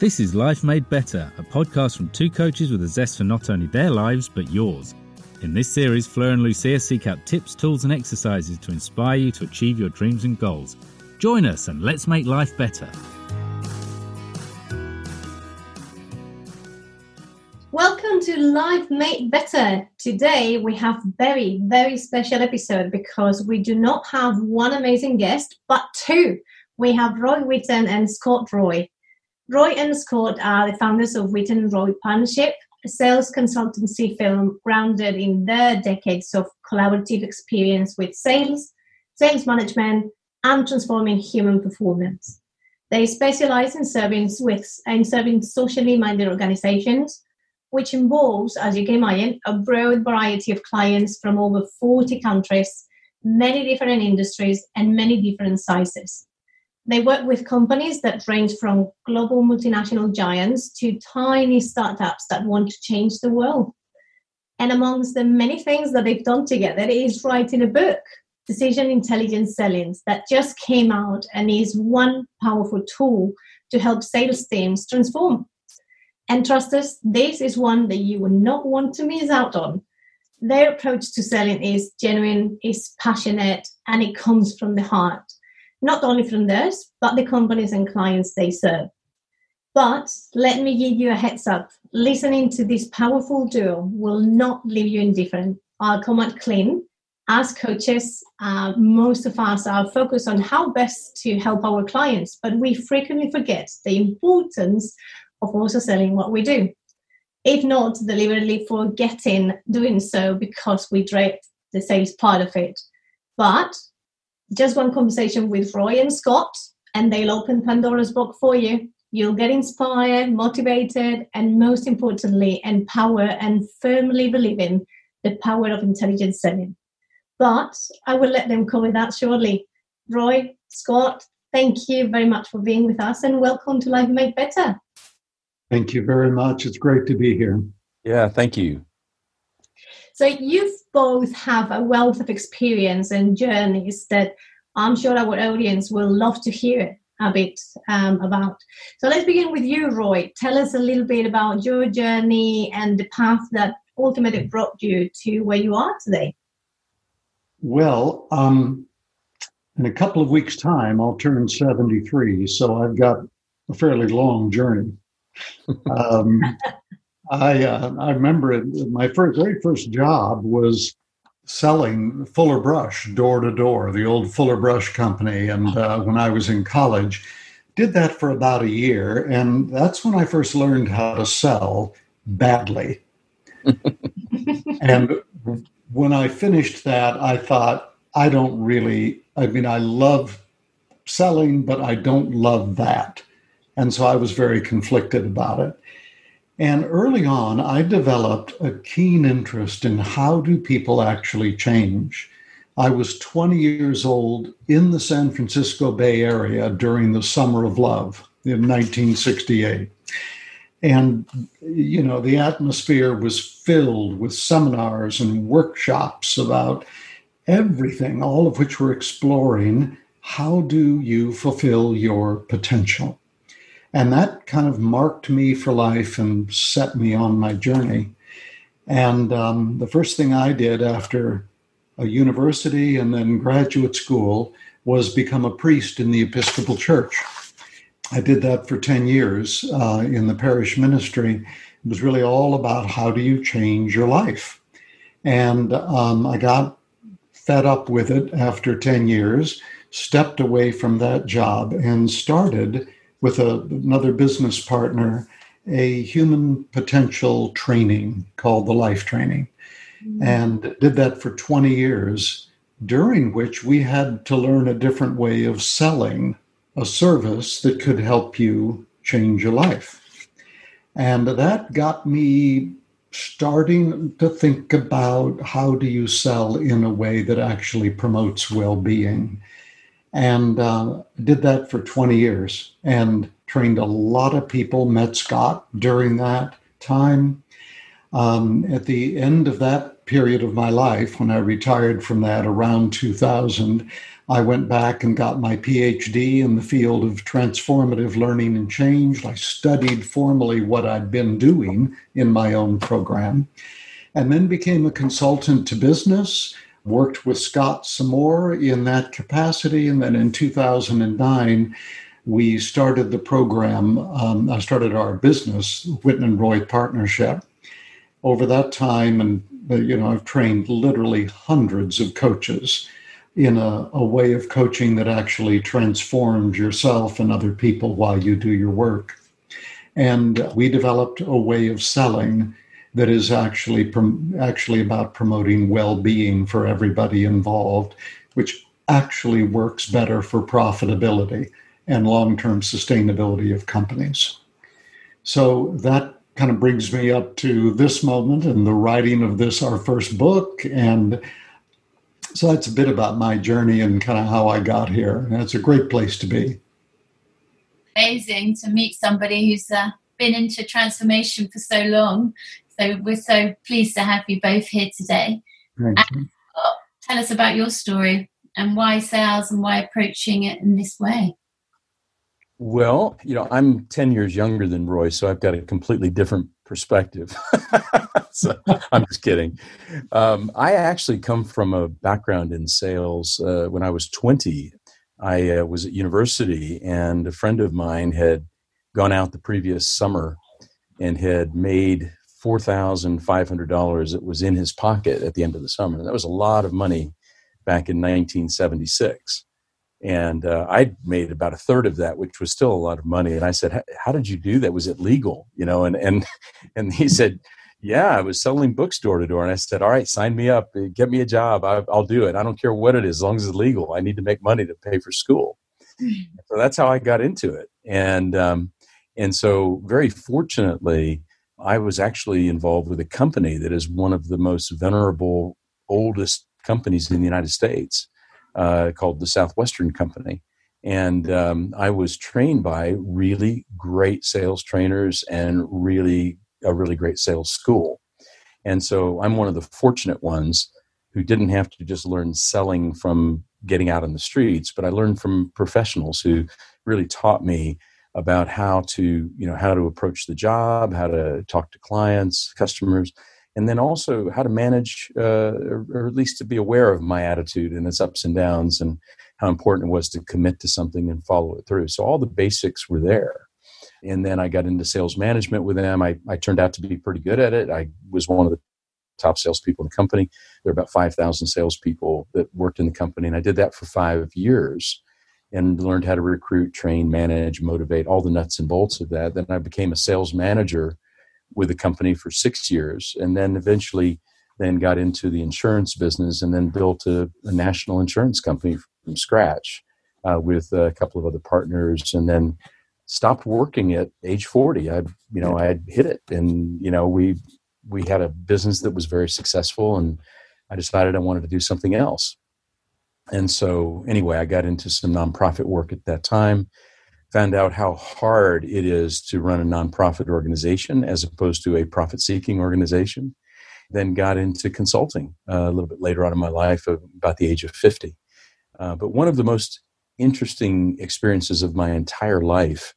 This is Life Made Better, a podcast from two coaches with a zest for not only their lives, but yours. In this series, Fleur and Lucia seek out tips, tools, and exercises to inspire you to achieve your dreams and goals. Join us and let's make life better. Welcome to Life Made Better. Today we have very, very special episode because we do not have one amazing guest, but two. We have Roy Whitten and Scott Roy. Roy and Scott are the founders of Whitten Roy Partnership, a sales consultancy firm grounded in their decades of collaborative experience with sales, sales management, and transforming human performance. They specialize in serving with in serving socially minded organizations which involves, as you can imagine, a broad variety of clients from over 40 countries, many different industries, and many different sizes. They work with companies that range from global multinational giants to tiny startups that want to change the world. And amongst the many things that they've done together is writing a book, Decision Intelligence Selling, that just came out and is one powerful tool to help sales teams transform and trust us, this is one that you will not want to miss out on. Their approach to selling is genuine, is passionate, and it comes from the heart, not only from theirs, but the companies and clients they serve. But let me give you a heads up listening to this powerful duo will not leave you indifferent. I'll come out clean. As coaches, uh, most of us are focused on how best to help our clients, but we frequently forget the importance of also selling what we do. If not, deliberately forgetting doing so because we dread the sales part of it. But just one conversation with Roy and Scott, and they'll open Pandora's box for you. You'll get inspired, motivated, and most importantly, empowered and firmly believe in the power of intelligent selling. But I will let them cover that shortly. Roy, Scott, thank you very much for being with us and welcome to Life Made Better. Thank you very much. It's great to be here. Yeah, thank you. So you both have a wealth of experience and journeys that I'm sure our audience will love to hear a bit um, about. So let's begin with you, Roy. Tell us a little bit about your journey and the path that ultimately brought you to where you are today. Well, um, in a couple of weeks' time, I'll turn 73, so I've got a fairly long journey um, I uh, I remember it, my first very first job was selling Fuller Brush door to door, the old Fuller Brush company, and uh, when I was in college, did that for about a year, and that's when I first learned how to sell badly. and when I finished that, I thought I don't really. I mean, I love selling, but I don't love that. And so I was very conflicted about it. And early on, I developed a keen interest in how do people actually change. I was 20 years old in the San Francisco Bay Area during the Summer of Love in 1968. And, you know, the atmosphere was filled with seminars and workshops about everything, all of which were exploring how do you fulfill your potential. And that kind of marked me for life and set me on my journey. And um, the first thing I did after a university and then graduate school was become a priest in the Episcopal Church. I did that for 10 years uh, in the parish ministry. It was really all about how do you change your life. And um, I got fed up with it after 10 years, stepped away from that job, and started with a, another business partner a human potential training called the Life Training, mm-hmm. and did that for 20 years, during which we had to learn a different way of selling a service that could help you change your life. And that got me starting to think about how do you sell in a way that actually promotes well-being and uh, did that for 20 years and trained a lot of people met scott during that time um, at the end of that period of my life when i retired from that around 2000 I went back and got my PhD in the field of transformative learning and change. I studied formally what I'd been doing in my own program, and then became a consultant to business. Worked with Scott some more in that capacity, and then in 2009, we started the program. Um, I started our business, Whitten Roy Partnership. Over that time, and uh, you know, I've trained literally hundreds of coaches in a, a way of coaching that actually transforms yourself and other people while you do your work. And we developed a way of selling that is actually actually about promoting well-being for everybody involved, which actually works better for profitability and long-term sustainability of companies. So that kind of brings me up to this moment and the writing of this our first book and so that's a bit about my journey and kind of how I got here. And it's a great place to be. Amazing to meet somebody who's uh, been into transformation for so long. So we're so pleased to have you both here today. And, uh, tell us about your story and why sales and why approaching it in this way. Well, you know, I'm 10 years younger than Roy, so I've got a completely different perspective. so, I'm just kidding. Um, I actually come from a background in sales. Uh, when I was 20, I uh, was at university, and a friend of mine had gone out the previous summer and had made $4,500 that was in his pocket at the end of the summer. And that was a lot of money back in 1976 and uh, I made about a third of that, which was still a lot of money. And I said, "How did you do that? Was it legal?" You know, and and and he said, "Yeah, I was selling books door to door." And I said, "All right, sign me up, get me a job. I, will do it. I don't care what it is, as long as it's legal. I need to make money to pay for school." so that's how I got into it, and um, and so very fortunately, I was actually involved with a company that is one of the most venerable, oldest companies in the United States uh, called the Southwestern Company. And um, I was trained by really great sales trainers and really a really great sales school. And so I'm one of the fortunate ones who didn't have to just learn selling from getting out on the streets, but I learned from professionals who really taught me about how to, you know, how to approach the job, how to talk to clients, customers, and then also how to manage uh, or at least to be aware of my attitude and its ups and downs and how important it was to commit to something and follow it through. So all the basics were there. And then i got into sales management with them. I, I turned out to be pretty good at it. I was one of the top salespeople in the company. There are about 5000 salespeople that worked in the company and i did that for five years and learned how to recruit train manage motivate all the nuts and bolts of that. Then i became a sales manager with the company for six years and then eventually then got into the insurance business and then built a, a national insurance company from scratch uh, with a couple of other partners and then stopped working at age 40 i you know i had hit it and you know we we had a business that was very successful and i decided i wanted to do something else and so anyway i got into some nonprofit work at that time found out how hard it is to run a nonprofit organization as opposed to a profit seeking organization. Then got into consulting uh, a little bit later on in my life, about the age of 50. Uh, but one of the most interesting experiences of my entire life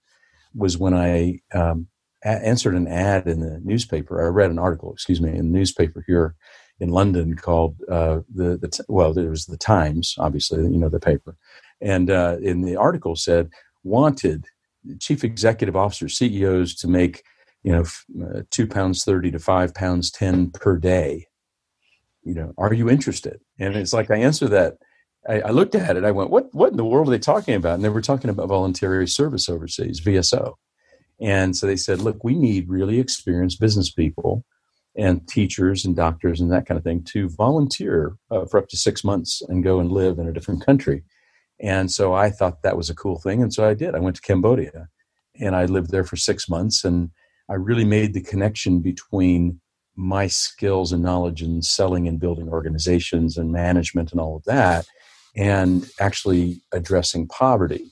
was when I um, a- answered an ad in the newspaper. I read an article, excuse me, in the newspaper here in London called uh, the, the well, it was the Times, obviously, you know the paper, and uh, in the article said wanted chief executive officers, CEOs to make, you know, uh, two pounds 30 to five pounds 10 per day. You know, are you interested? And it's like, I answer that. I, I looked at it. I went, what, what in the world are they talking about? And they were talking about voluntary service overseas, VSO. And so they said, look, we need really experienced business people and teachers and doctors and that kind of thing to volunteer uh, for up to six months and go and live in a different country and so I thought that was a cool thing. And so I did. I went to Cambodia and I lived there for six months. And I really made the connection between my skills and knowledge in selling and building organizations and management and all of that and actually addressing poverty.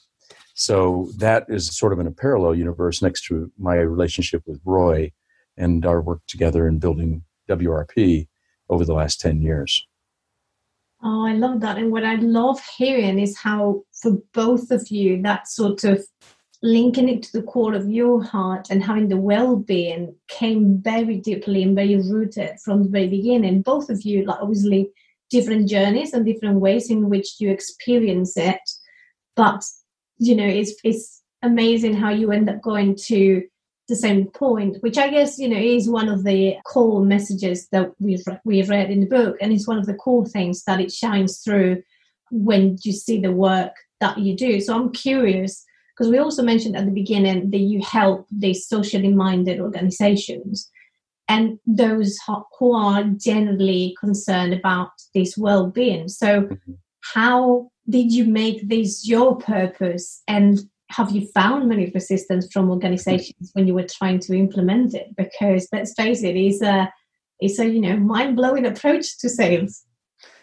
So that is sort of in a parallel universe next to my relationship with Roy and our work together in building WRP over the last 10 years. Oh, I love that. And what I love hearing is how, for both of you, that sort of linking it to the core of your heart and having the well-being came very deeply and very rooted from the very beginning. Both of you, like obviously, different journeys and different ways in which you experience it, but you know, it's it's amazing how you end up going to the same point, which I guess you know is one of the core messages that we've we've read in the book, and it's one of the core things that it shines through when you see the work that you do. So I'm curious because we also mentioned at the beginning that you help these socially minded organizations and those who are generally concerned about this well-being. So mm-hmm. how did you make this your purpose and have you found many resistance from organizations when you were trying to implement it? Because let's face it, it's a it's a you know mind-blowing approach to sales.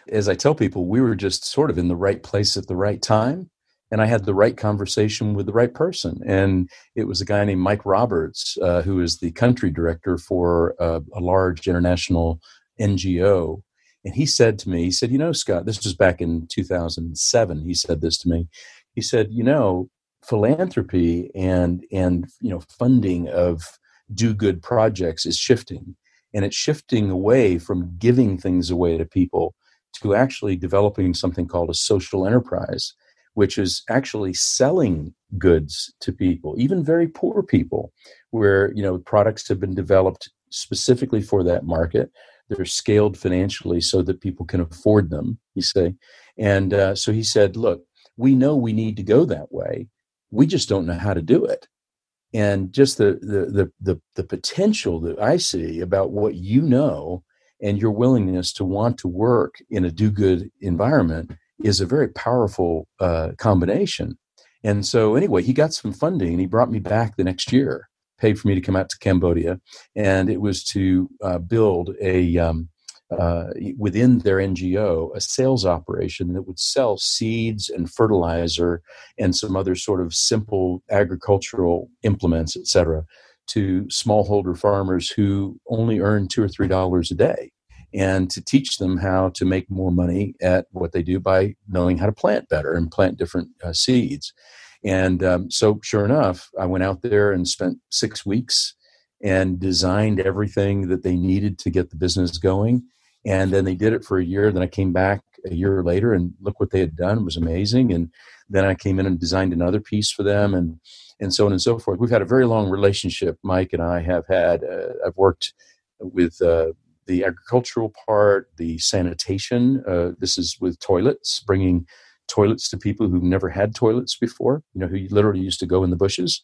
As I tell people, we were just sort of in the right place at the right time. And I had the right conversation with the right person. And it was a guy named Mike Roberts, uh, who is the country director for uh, a large international NGO. And he said to me, he said, You know, Scott, this was back in 2007. He said this to me. He said, You know, philanthropy and and you know funding of do good projects is shifting. And it's shifting away from giving things away to people to actually developing something called a social enterprise which is actually selling goods to people even very poor people where you know products have been developed specifically for that market. They're scaled financially so that people can afford them you say and uh, so he said look we know we need to go that way we just don't know how to do it. And just the the the the, the potential that i see about what you know and your willingness to want to work in a do good environment is a very powerful uh, combination. And so anyway he got some funding. And he brought me back the next year paid for me to come out to cambodia. And it was to uh, build a um, uh, within their NGO a sales operation that would sell seeds and fertilizer and some other sort of simple agricultural implements, etc., to smallholder farmers who only earn two or three dollars a day, and to teach them how to make more money at what they do by knowing how to plant better and plant different uh, seeds. And um, so, sure enough, I went out there and spent six weeks and designed everything that they needed to get the business going and then they did it for a year. Then I came back a year later and look what they had done. It was amazing. And then I came in and designed another piece for them and, and so on and so forth. We've had a very long relationship. Mike and I have had, uh, I've worked with uh, the agricultural part, the sanitation. Uh, this is with toilets, bringing toilets to people who've never had toilets before, you know, who literally used to go in the bushes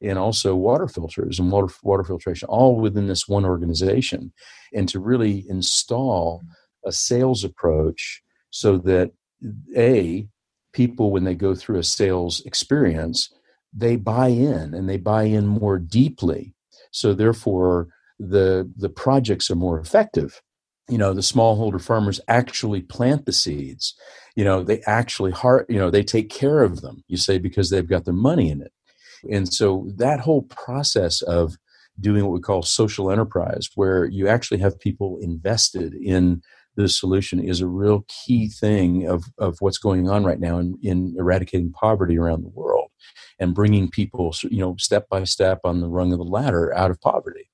and also water filters and water, water filtration, all within this one organization. And to really install a sales approach so that A, people, when they go through a sales experience, they buy in and they buy in more deeply. So therefore, the the projects are more effective you know the smallholder farmers actually plant the seeds you know they actually heart you know they take care of them you say because they've got their money in it and so that whole process of doing what we call social enterprise, where you actually have people invested in the solution, is a real key thing of, of what's going on right now in, in eradicating poverty around the world and bringing people, you know, step by step on the rung of the ladder out of poverty.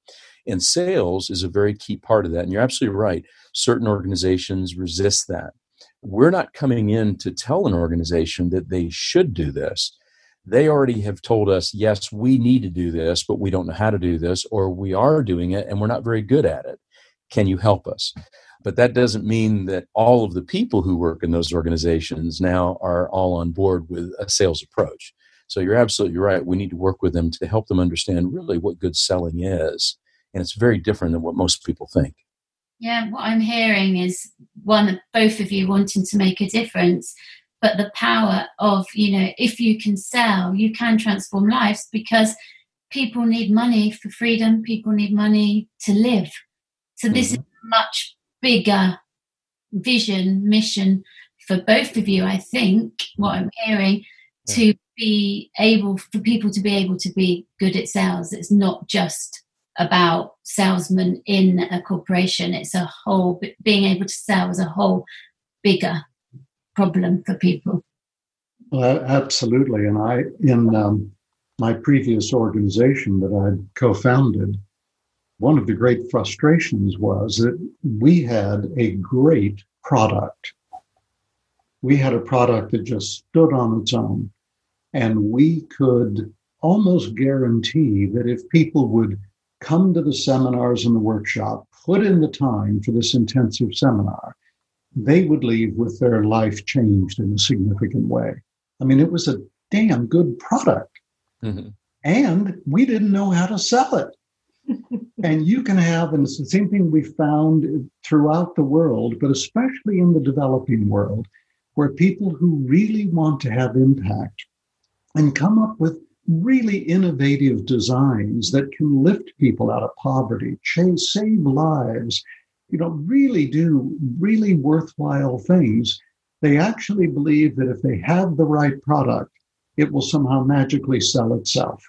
And sales is a very key part of that. And you're absolutely right. Certain organizations resist that. We're not coming in to tell an organization that they should do this they already have told us, yes, we need to do this, but we don't know how to do this, or we are doing it and we're not very good at it. Can you help us? But that doesn't mean that all of the people who work in those organizations now are all on board with a sales approach. So you're absolutely right. We need to work with them to help them understand really what good selling is. And it's very different than what most people think. Yeah, what I'm hearing is one, of both of you wanting to make a difference but the power of you know if you can sell you can transform lives because people need money for freedom people need money to live so this mm-hmm. is a much bigger vision mission for both of you i think what i'm hearing yeah. to be able for people to be able to be good at sales it's not just about salesmen in a corporation it's a whole being able to sell as a whole bigger problem for people. Well, absolutely. And I, in um, my previous organization that I co founded, one of the great frustrations was that we had a great product. We had a product that just stood on its own. And we could almost guarantee that if people would come to the seminars and the workshop, put in the time for this intensive seminar, they would leave with their life changed in a significant way. I mean, it was a damn good product. Mm-hmm. And we didn't know how to sell it. and you can have, and it's the same thing we found throughout the world, but especially in the developing world, where people who really want to have impact and come up with really innovative designs that can lift people out of poverty, change, save lives, you know, really do really worthwhile things. They actually believe that if they have the right product, it will somehow magically sell itself.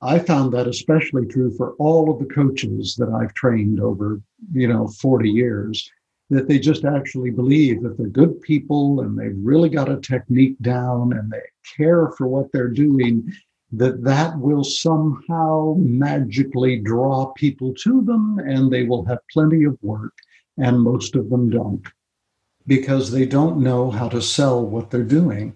I found that especially true for all of the coaches that I've trained over, you know, 40 years, that they just actually believe that they're good people and they've really got a technique down and they care for what they're doing, that that will somehow magically draw people to them and they will have plenty of work. And most of them don't because they don't know how to sell what they're doing.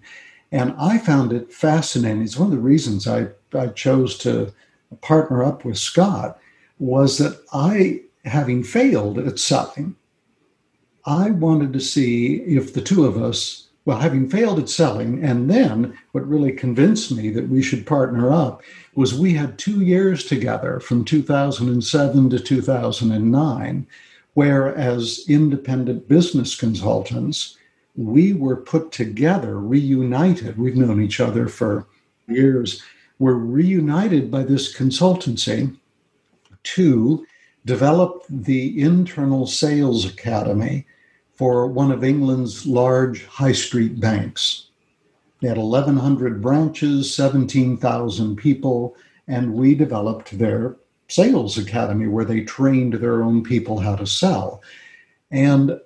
And I found it fascinating. It's one of the reasons I, I chose to partner up with Scott was that I, having failed at selling, I wanted to see if the two of us, well, having failed at selling, and then what really convinced me that we should partner up was we had two years together from 2007 to 2009, where as independent business consultants, we were put together, reunited. We've known each other for years. We're reunited by this consultancy to develop the internal sales academy for one of England's large high street banks. They had 1,100 branches, 17,000 people, and we developed their sales academy where they trained their own people how to sell. And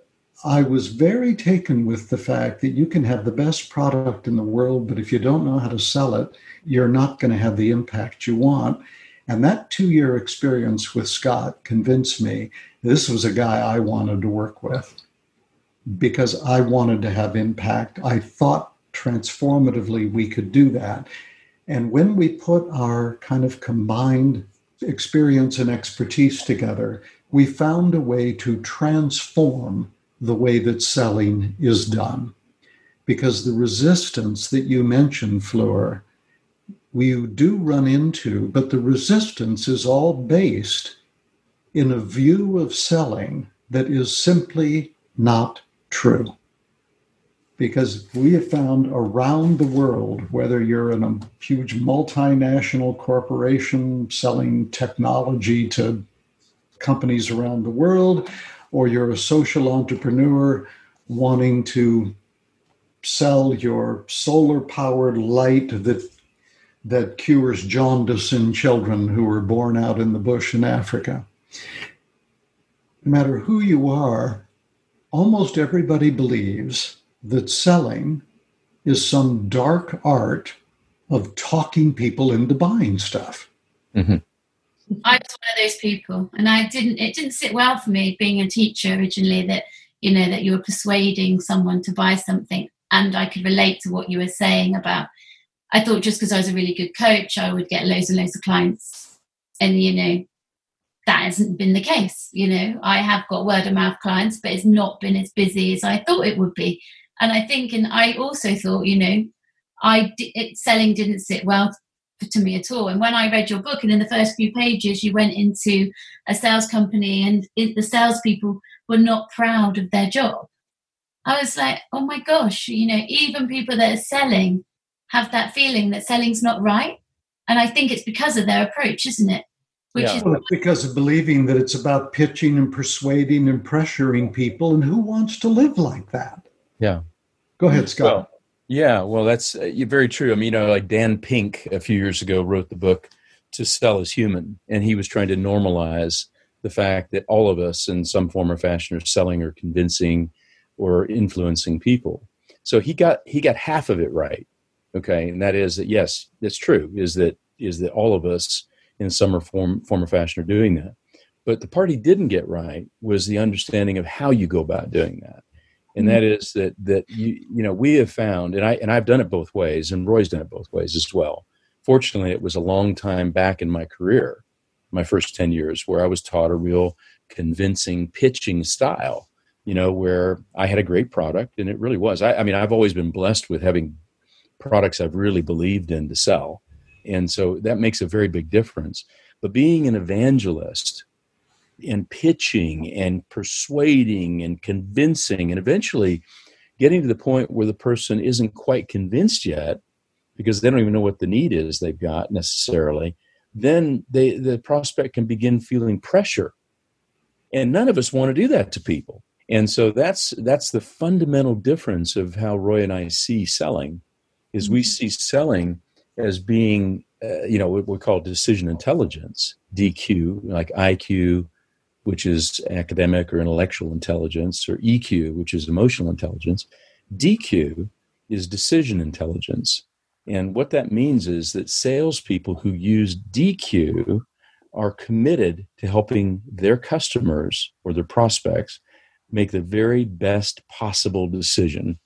I was very taken with the fact that you can have the best product in the world, but if you don't know how to sell it, you're not going to have the impact you want. And that two year experience with Scott convinced me this was a guy I wanted to work with because I wanted to have impact. I thought transformatively we could do that. And when we put our kind of combined experience and expertise together, we found a way to transform the way that selling is done. Because the resistance that you mentioned, Fleur, we do run into, but the resistance is all based in a view of selling that is simply not true. Because we have found around the world, whether you're in a huge multinational corporation selling technology to companies around the world, or you're a social entrepreneur wanting to sell your solar powered light that that cures jaundice in children who were born out in the bush in Africa. No matter who you are, almost everybody believes that selling is some dark art of talking people into buying stuff. Mm-hmm. I was one of those people, and I didn't. It didn't sit well for me being a teacher originally. That you know that you were persuading someone to buy something, and I could relate to what you were saying about. I thought just because I was a really good coach, I would get loads and loads of clients, and you know that hasn't been the case. You know, I have got word of mouth clients, but it's not been as busy as I thought it would be. And I think, and I also thought, you know, I it, selling didn't sit well to me at all. And when I read your book, and in the first few pages, you went into a sales company, and it, the salespeople were not proud of their job. I was like, oh my gosh, you know, even people that are selling have that feeling that selling's not right. And I think it's because of their approach, isn't it? Which yeah. is well, because of believing that it's about pitching and persuading and pressuring people. And who wants to live like that? Yeah. Go ahead, Scott. Well, yeah, well, that's uh, very true. I mean, you know, like Dan Pink a few years ago wrote the book "To Sell Is Human," and he was trying to normalize the fact that all of us, in some form or fashion, are selling or convincing or influencing people. So he got he got half of it right. Okay, and that is that yes, it's true. Is that is that all of us in some form form or fashion are doing that. But the part he didn't get right was the understanding of how you go about doing that. And that mm-hmm. that that you you know we have found and I and I've done it both ways and Roy's done it both ways as well. Fortunately, it was a long time back in my career, my first 10 years where I was taught a real convincing pitching style, you know, where I had a great product and it really was. I, I mean, I've always been blessed with having products I've really believed in to sell. And so that makes a very big difference. But being an evangelist and pitching and persuading and convincing and eventually getting to the point where the person isn't quite convinced yet because they don't even know what the need is they've got necessarily then they, the prospect can begin feeling pressure and none of us want to do that to people and so that's that's the fundamental difference of how roy and i see selling is we mm-hmm. see selling as being uh, you know what we call decision intelligence dq like iq which is academic or intellectual intelligence, or EQ, which is emotional intelligence. DQ is decision intelligence. And what that means is that salespeople who use DQ are committed to helping their customers or their prospects make the very best possible decision,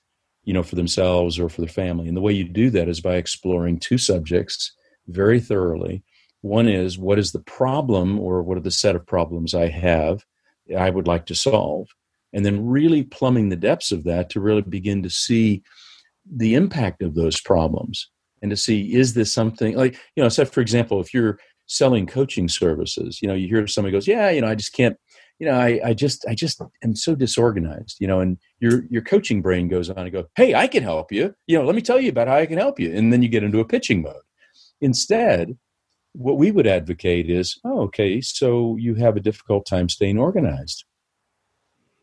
you know, for themselves or for their family. And the way you do that is by exploring two subjects very thoroughly one is what is the problem or what are the set of problems I have I would like to solve? And then really plumbing the depths of that to really begin to see the impact of those problems and to see is this something like, you know, so for example, if you're selling coaching services, you know, you hear somebody goes, Yeah, you know, I just can't you know, I, I just I just am so disorganized, you know, and your your coaching brain goes on and go, Hey, I can help you. You know, let me tell you about how I can help you. And then you get into a pitching mode. Instead, what we would advocate is oh, okay, so you have a difficult time staying organized.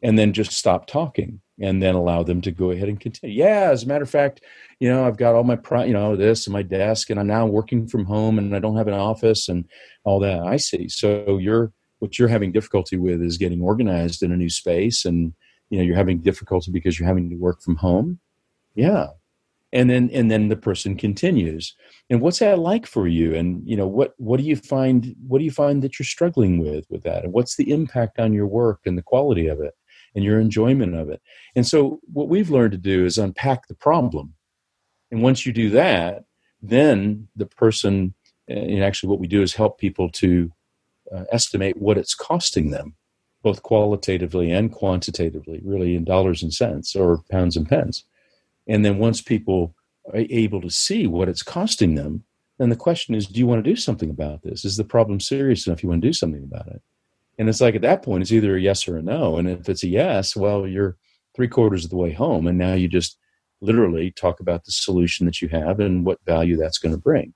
And then just stop talking and then allow them to go ahead and continue. Yeah, as a matter of fact, you know, I've got all my, you know, this and my desk, and I'm now working from home and I don't have an office and all that. I see. So you're, what you're having difficulty with is getting organized in a new space and, you know, you're having difficulty because you're having to work from home. Yeah, and then and then the person continues. And what's that like for you? And you know what what do you find what do you find that you're struggling with with that? And what's the impact on your work and the quality of it and your enjoyment of it? And so what we've learned to do is unpack the problem. And once you do that then the person and actually what we do is help people to uh, estimate what it's costing them both qualitatively and quantitatively really in dollars and cents or pounds and pence and then once people are able to see what it's costing them, then the question is, do you want to do something about this? Is the problem serious enough you want to do something about it? And it's like at that point, it's either a yes or a no. And if it's a yes, well, you're three quarters of the way home. And now you just literally talk about the solution that you have and what value that's going to bring.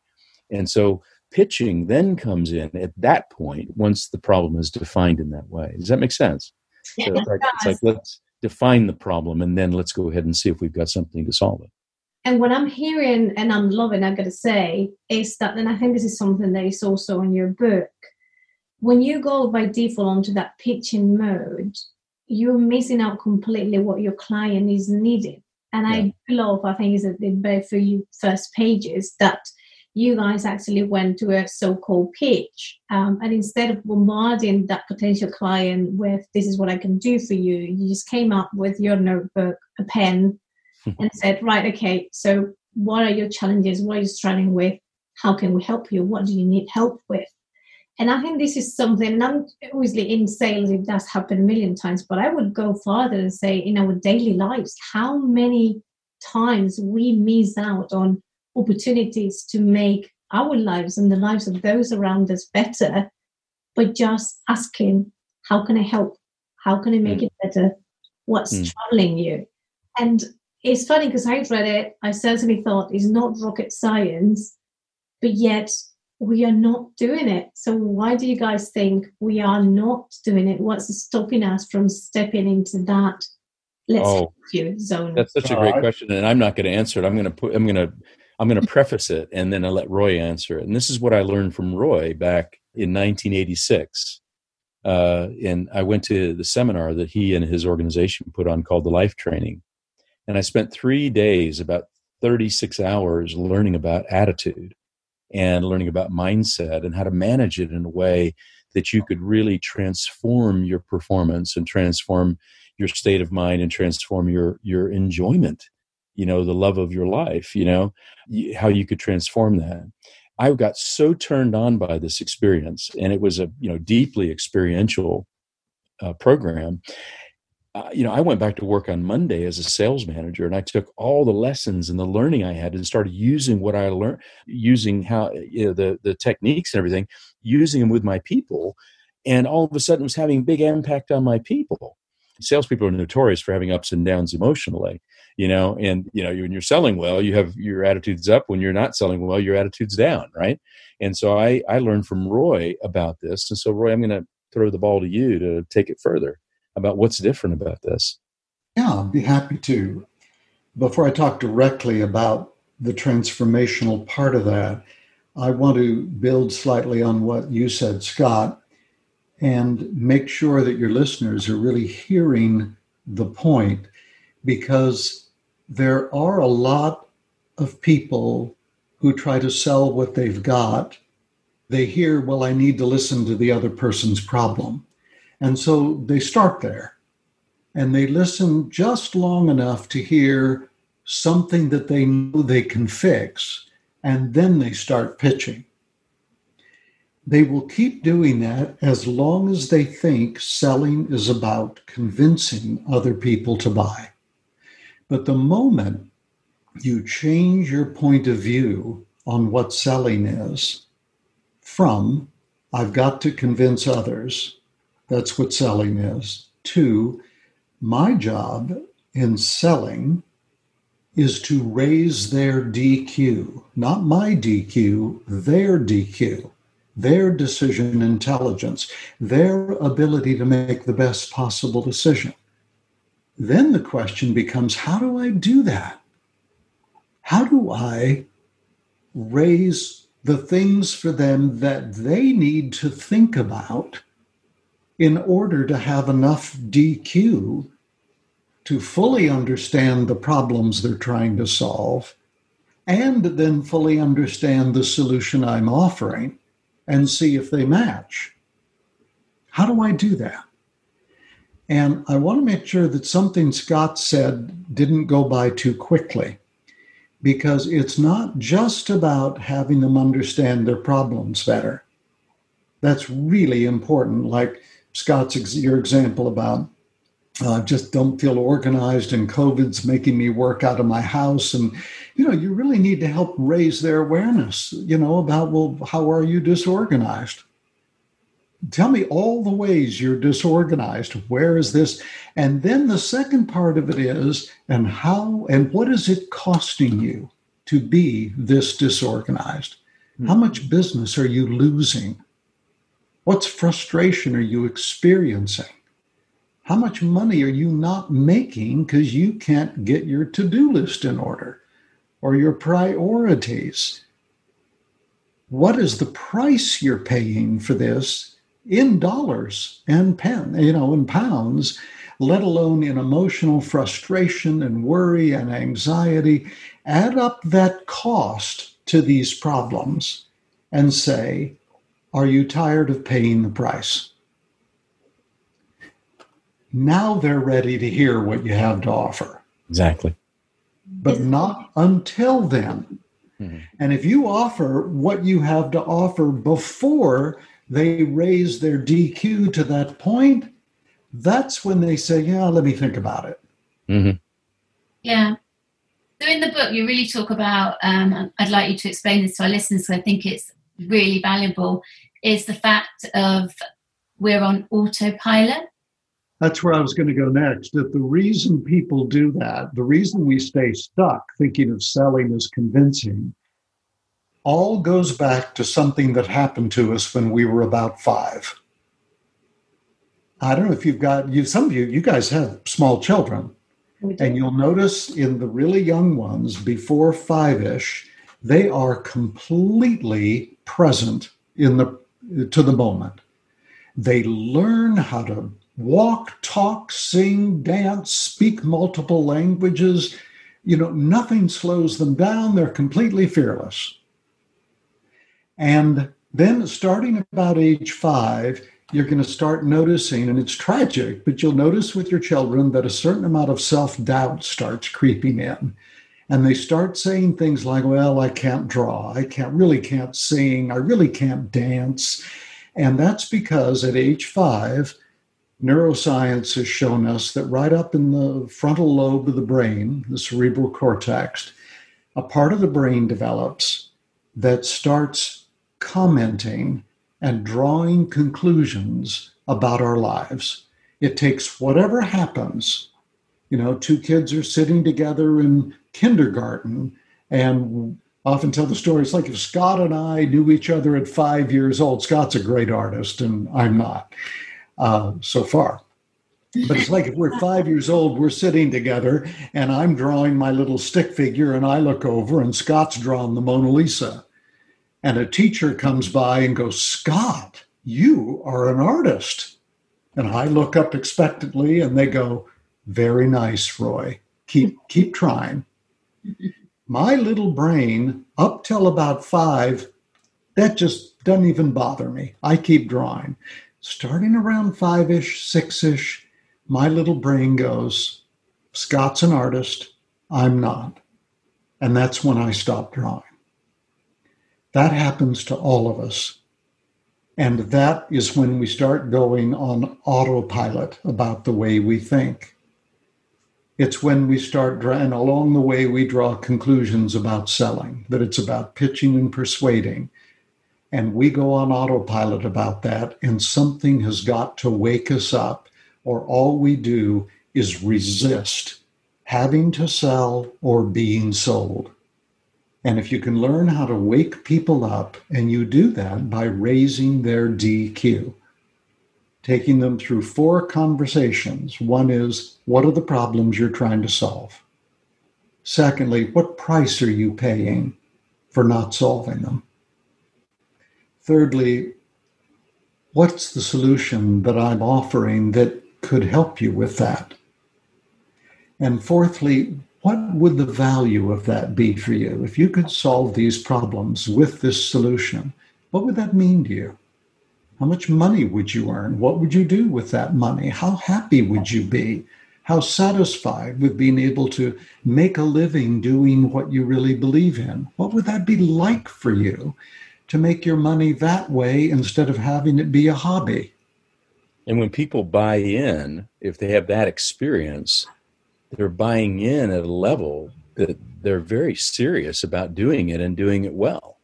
And so pitching then comes in at that point once the problem is defined in that way. Does that make sense? Yeah, so it's, like, it's like let's define the problem and then let's go ahead and see if we've got something to solve it. And what I'm hearing and I'm loving, I've got to say, is that, and I think this is something that is also in your book, when you go by default onto that pitching mode, you're missing out completely what your client is needing. And yeah. I love, I think, is a very few first pages that you guys actually went to a so-called pitch um, and instead of bombarding that potential client with this is what i can do for you you just came up with your notebook a pen and said right okay so what are your challenges? What are you struggling with? How can we help you? What do you need help with? And i think this is something and i'm obviously in sales it does happen a million times but i would go farther and say in our daily lives how many times we miss out on opportunities to make our lives and the lives of those around us better by just asking, How can I help? How can I make mm. it better? What's mm. troubling you? And it's funny because I read it, I certainly thought it's not rocket science, but yet we are not doing it. So why do you guys think we are not doing it? What's stopping us from stepping into that let's oh, you zone? That's such a great question, and I'm not going to answer it. I'm going to put. I'm going to I'm going to preface it and then I'll let Roy answer it. And this is what I learned from Roy back in 1986. uh, and I went to the seminar that he and his organization put on called the Life Training, and I spent three days, about 36 hours, learning about attitude and learning about mindset and how to manage it in a way that you could really transform your performance and transform your state of mind and transform your your enjoyment you know the love of your life you know how you could transform that i got so turned on by this experience and it was a you know deeply experiential uh, program uh, you know, I went back to work on Monday as a sales manager, and I took all the lessons and the learning I had and started using what I learned, using how you know, the the techniques and everything, using them with my people, and all of a sudden was having big impact on my people. Salespeople are notorious for having ups and downs emotionally, you know, and you know when you're selling well, you have your attitudes up. When you're not selling well, your attitudes down, right? And so I I learned from Roy about this, and so Roy, I'm going to throw the ball to you to take it further about what's different about this. Yeah, I'd be happy to. Before I talk directly about the transformational part of that, I want to build slightly on what you said, Scott, and make sure that your listeners are really hearing the point because there are a lot of people who try to sell what they've got. They hear, well, I need to listen to the other person's problem. And so they start there and they listen just long enough to hear something that they know they can fix, and then they start pitching. They will keep doing that as long as they think selling is about convincing other people to buy. But the moment you change your point of view on what selling is from, I've got to convince others, that's what selling is to my job in selling is to raise their DQ, not my DQ, their DQ, their decision intelligence, their ability to make the best possible decision. Then the question becomes how do I do that? How do I raise the things for them that they need to think about in order to have enough DQ to fully understand the problems they're trying to solve and then fully understand the solution I'm offering and see if they match. How do I do that? And I want to make sure that something Scott said didn't go by too quickly because it's not just about having them understand their problems better. That's really important. Like, Scott's your example about uh, just don't feel organized and COVID's making me work out of my house. And, you know, you really need to help raise their awareness, you know, about, well, how are you disorganized? Tell me all the ways you're disorganized. Where is this? And then the second part of it is, and how and what is it costing you to be this disorganized? How hmm. much business are you losing? What's frustration are you experiencing? How much money are you not making because you can't get your to do list in order or your priorities? What is the price you're paying for this in dollars and pen, you know, in pounds, let alone in emotional frustration and worry and anxiety? Add up that cost to these problems and say, are you tired of paying the price? Now they're ready to hear what you have to offer. Exactly. But not until then. Mm-hmm. And if you offer what you have to offer before they raise their DQ to that point, that's when they say, Yeah, let me think about it. Mm-hmm. Yeah. So in the book, you really talk about, um, I'd like you to explain this to our listeners, so I think it's really valuable is the fact of we're on autopilot. That's where I was going to go next. That the reason people do that, the reason we stay stuck thinking of selling as convincing, all goes back to something that happened to us when we were about five. I don't know if you've got you. Some of you, you guys have small children, and you'll notice in the really young ones before five ish, they are completely present in the to the moment. They learn how to walk, talk, sing, dance, speak multiple languages. You know, nothing slows them down. They're completely fearless. And then, starting about age five, you're going to start noticing, and it's tragic, but you'll notice with your children that a certain amount of self doubt starts creeping in. And they start saying things like, Well, I can't draw. I can't really can't sing. I really can't dance. And that's because at age five, neuroscience has shown us that right up in the frontal lobe of the brain, the cerebral cortex, a part of the brain develops that starts commenting and drawing conclusions about our lives. It takes whatever happens. You know, two kids are sitting together in kindergarten and often tell the story. It's like if Scott and I knew each other at five years old. Scott's a great artist, and I'm not uh, so far. But it's like if we're five years old, we're sitting together, and I'm drawing my little stick figure, and I look over, and Scott's drawn the Mona Lisa. And a teacher comes by and goes, Scott, you are an artist. And I look up expectantly, and they go, Very nice, Roy. Keep keep trying my little brain, up till about five, that just doesn't even bother me. I keep drawing. Starting around five ish, six ish, my little brain goes, Scott's an artist, I'm not. And that's when I stop drawing. That happens to all of us. And that is when we start going on autopilot about the way we think. It's when we start, and along the way, we draw conclusions about selling, that it's about pitching and persuading. And we go on autopilot about that, and something has got to wake us up, or all we do is resist having to sell or being sold. And if you can learn how to wake people up, and you do that by raising their DQ, taking them through four conversations. One is, what are the problems you're trying to solve? Secondly, what price are you paying for not solving them? Thirdly, what's the solution that I'm offering that could help you with that? And fourthly, what would the value of that be for you? If you could solve these problems with this solution, what would that mean to you? How much money would you earn? What would you do with that money? How happy would you be? How satisfied with being able to make a living doing what you really believe in? What would that be like for you to make your money that way instead of having it be a hobby? And when people buy in, if they have that experience, they're buying in at a level that they're very serious about doing it and doing it well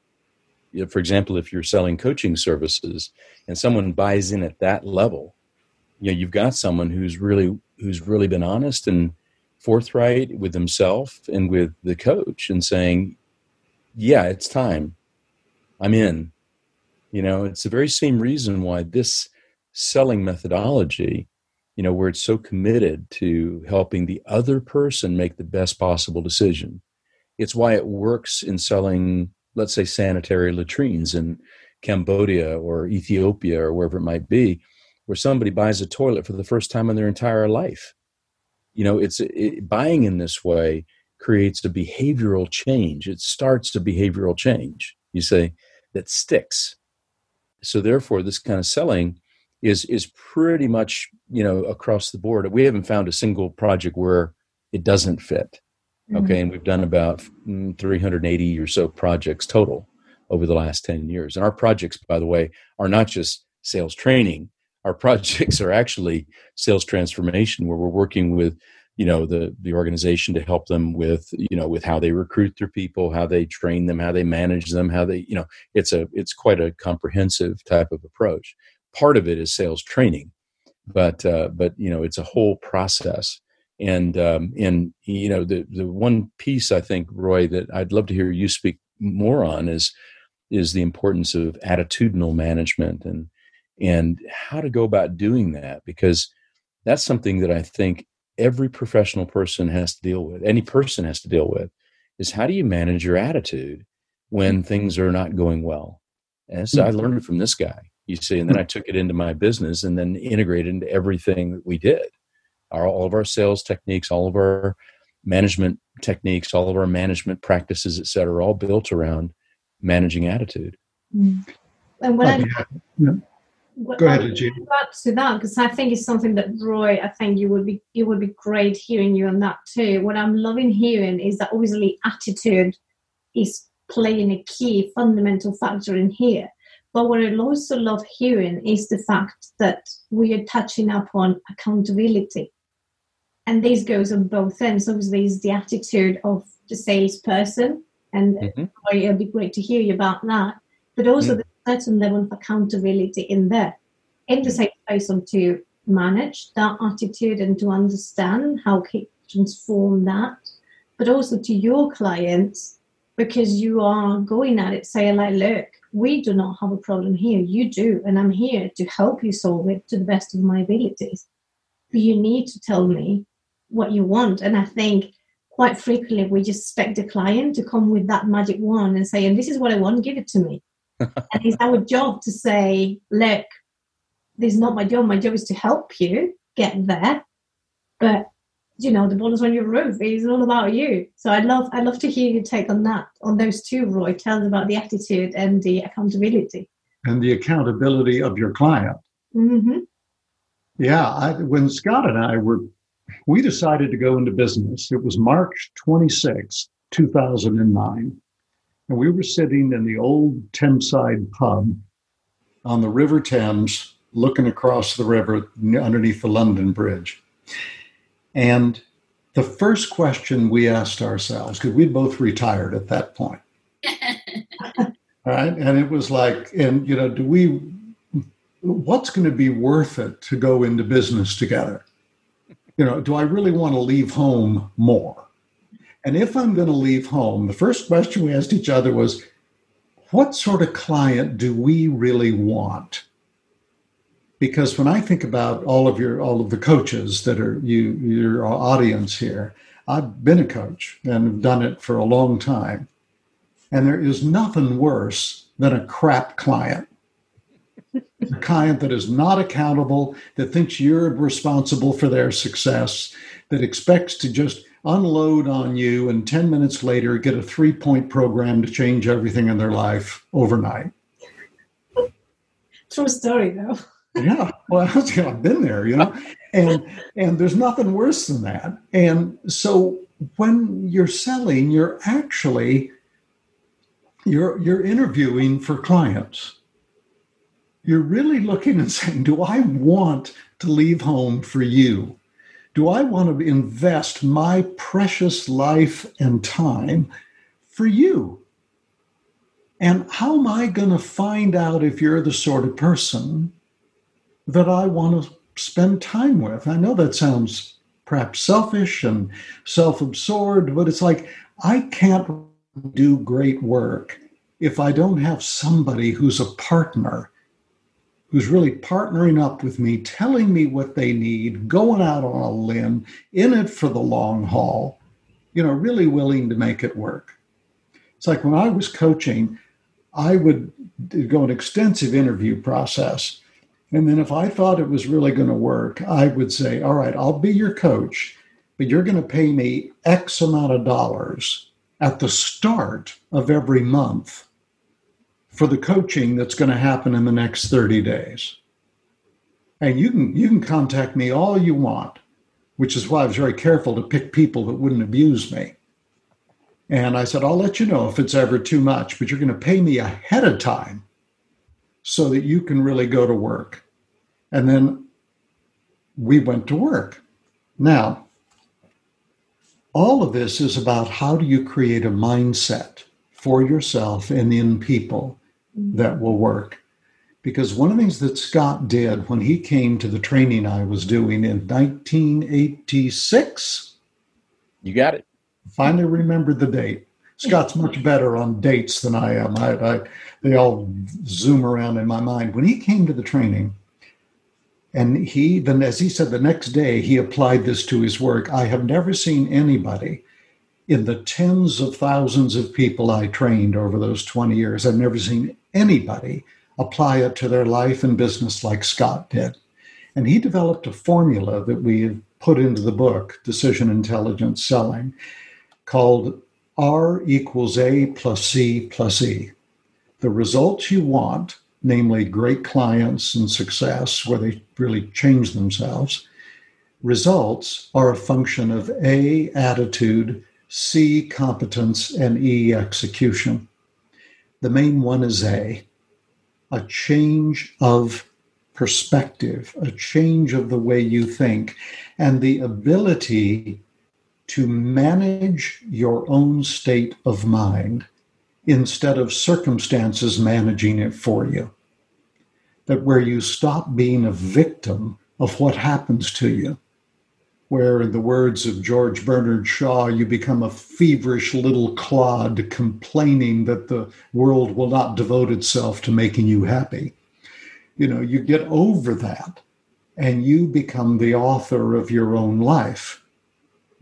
for example, if you're selling coaching services and someone buys in at that level, you know, you've got someone who's really who's really been honest and forthright with himself and with the coach and saying, "Yeah, it's time. I'm in." You know, it's the very same reason why this selling methodology, you know, where it's so committed to helping the other person make the best possible decision. It's why it works in selling let's say sanitary latrines in Cambodia or Ethiopia or wherever it might be, where somebody buys a toilet for the first time in their entire life. You know, it's it, buying in this way creates a behavioral change. It starts a behavioral change. You say that sticks. So therefore, this kind of selling is is pretty much you know across the board. We haven't found a single project where it doesn't fit. Mm-hmm. Okay, and we've done about mm, 380 or so projects total over the last 10 years. And our projects, by the way, are not just sales training. Our projects are actually sales transformation, where we're working with you know the the organization to help them with you know with how they recruit their people how they train them how they manage them how they you know it's a it's quite a comprehensive type of approach. Part of it is sales training but uh, but you know it's a whole process. And um, and you know the the one piece I think Roy that I'd love to hear you speak more on is is the importance of attitudinal management and and how to go about doing that because that's something that I think every professional person has to deal with any person has to deal with is how do you manage your attitude when things are not going well and so I mm-hmm. learned it from this guy You see, and then I took it into my business and then integrated into everything that we did. Our, all of our sales techniques, all of our management techniques, all of our management practices, et cetera, all built around managing attitude. Mm. And when I, yeah. Go ahead, Regina. To that, because I think it's something that Roy, I think you would be, it would be great hearing you on that too. What I'm loving hearing is that obviously attitude is playing a key fundamental factor in here. But what I also love hearing is the fact that we are touching upon accountability. And this goes on both ends. Obviously, is the attitude of the salesperson, and mm-hmm. it'd be great to hear you about that. But also mm-hmm certain level of accountability in there. In the same person to manage that attitude and to understand how to transform that but also to your clients because you are going at it saying like look we do not have a problem here. You do and i'm here to help you solve it to the best of my abilities. But you need to tell me what you want. And i think quite frequently we just expect the client to come with that magic wand and say and this is what i want. Give it to me and it's our job to say, look, this is not my job. My job is to help you get there. But you know, the ball is on your roof. It's all about you. So I'd love I'd love to hear your take on that, on those two, Roy. Tell us about the attitude and the accountability. And the accountability of your client. Mm-hmm. Yeah, I, when Scott and I were, we decided to go into business. It was March 26, 2009. And we were sitting in the old Thameside pub on the River Thames, looking across the river underneath the London Bridge. And the first question we asked ourselves, because we'd both retired at that point. right? And it was like, and you know, do we what's going to be worth it to go into business together? You know, do I really want to leave home more? And if I'm going to leave home, the first question we asked each other was, what sort of client do we really want? Because when I think about all of your all of the coaches that are you your audience here, I've been a coach and have done it for a long time. And there is nothing worse than a crap client. a client that is not accountable, that thinks you're responsible for their success, that expects to just unload on you and 10 minutes later get a three point program to change everything in their life overnight. True story, though. yeah, well, I've been there, you know, and and there's nothing worse than that. And so when you're selling, you're actually you're you're interviewing for clients. You're really looking and saying, "Do I want to leave home for you?" Do I want to invest my precious life and time for you? And how am I going to find out if you're the sort of person that I want to spend time with? I know that sounds perhaps selfish and self absorbed, but it's like I can't do great work if I don't have somebody who's a partner who's really partnering up with me, telling me what they need, going out on a limb, in it for the long haul, you know, really willing to make it work. It's like when I was coaching, I would go an extensive interview process. And then if I thought it was really going to work, I would say, all right, I'll be your coach, but you're going to pay me X amount of dollars at the start of every month for the coaching that's going to happen in the next 30 days. And you can you can contact me all you want, which is why I was very careful to pick people that wouldn't abuse me. And I said, I'll let you know if it's ever too much, but you're going to pay me ahead of time so that you can really go to work. And then we went to work. Now, all of this is about how do you create a mindset for yourself and in people that will work. Because one of the things that Scott did when he came to the training I was doing in 1986, you got it. Finally remembered the date. Scott's much better on dates than I am. I, I, they all zoom around in my mind. When he came to the training, and he then, as he said, the next day he applied this to his work. I have never seen anybody in the tens of thousands of people I trained over those 20 years. I've never seen anybody apply it to their life and business like Scott did. And he developed a formula that we have put into the book, Decision Intelligence Selling, called R equals A plus C plus E. The results you want, namely great clients and success where they really change themselves, results are a function of A, attitude, C, competence, and E, execution. The main one is A, a change of perspective, a change of the way you think, and the ability to manage your own state of mind instead of circumstances managing it for you. That where you stop being a victim of what happens to you, where, in the words of George Bernard Shaw, you become a feverish little clod complaining that the world will not devote itself to making you happy you know, you get over that and you become the author of your own life.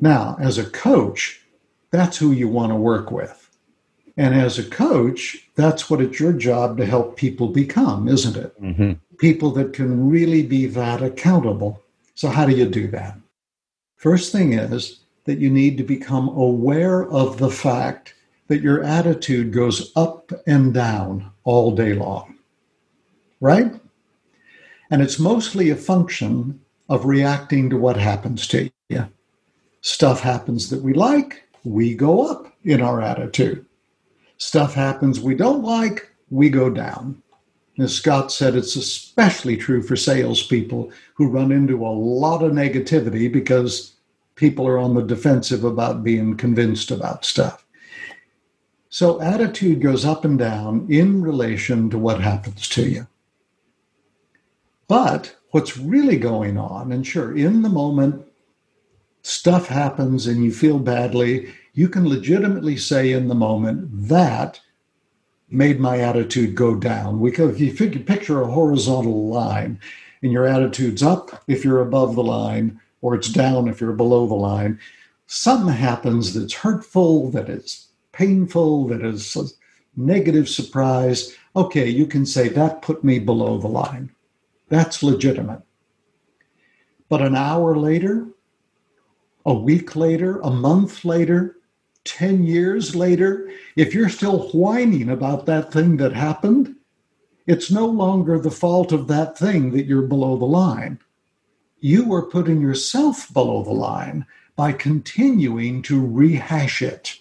Now, as a coach, that's who you want to work with. And as a coach, that's what it's your job to help people become, isn't it? Mm-hmm. People that can really be that accountable. So, how do you do that? First thing is that you need to become aware of the fact that your attitude goes up and down all day long right? And it's mostly a function of reacting to what happens to you. Stuff happens that we like, we go up in our attitude. Stuff happens we don't like, we go down. As Scott said, it's especially true for salespeople who run into a lot of negativity because people are on the defensive about being convinced about stuff. So, attitude goes up and down in relation to what happens to you. But what's really going on, and sure, in the moment, stuff happens and you feel badly, you can legitimately say in the moment that made my attitude go down. Because if you picture a horizontal line and your attitude's up if you're above the line, or it's down if you're below the line, something happens that's hurtful, that is painful, that is a negative surprise. Okay, you can say that put me below the line. That's legitimate. But an hour later, a week later, a month later, 10 years later, if you're still whining about that thing that happened, it's no longer the fault of that thing that you're below the line. You are putting yourself below the line by continuing to rehash it.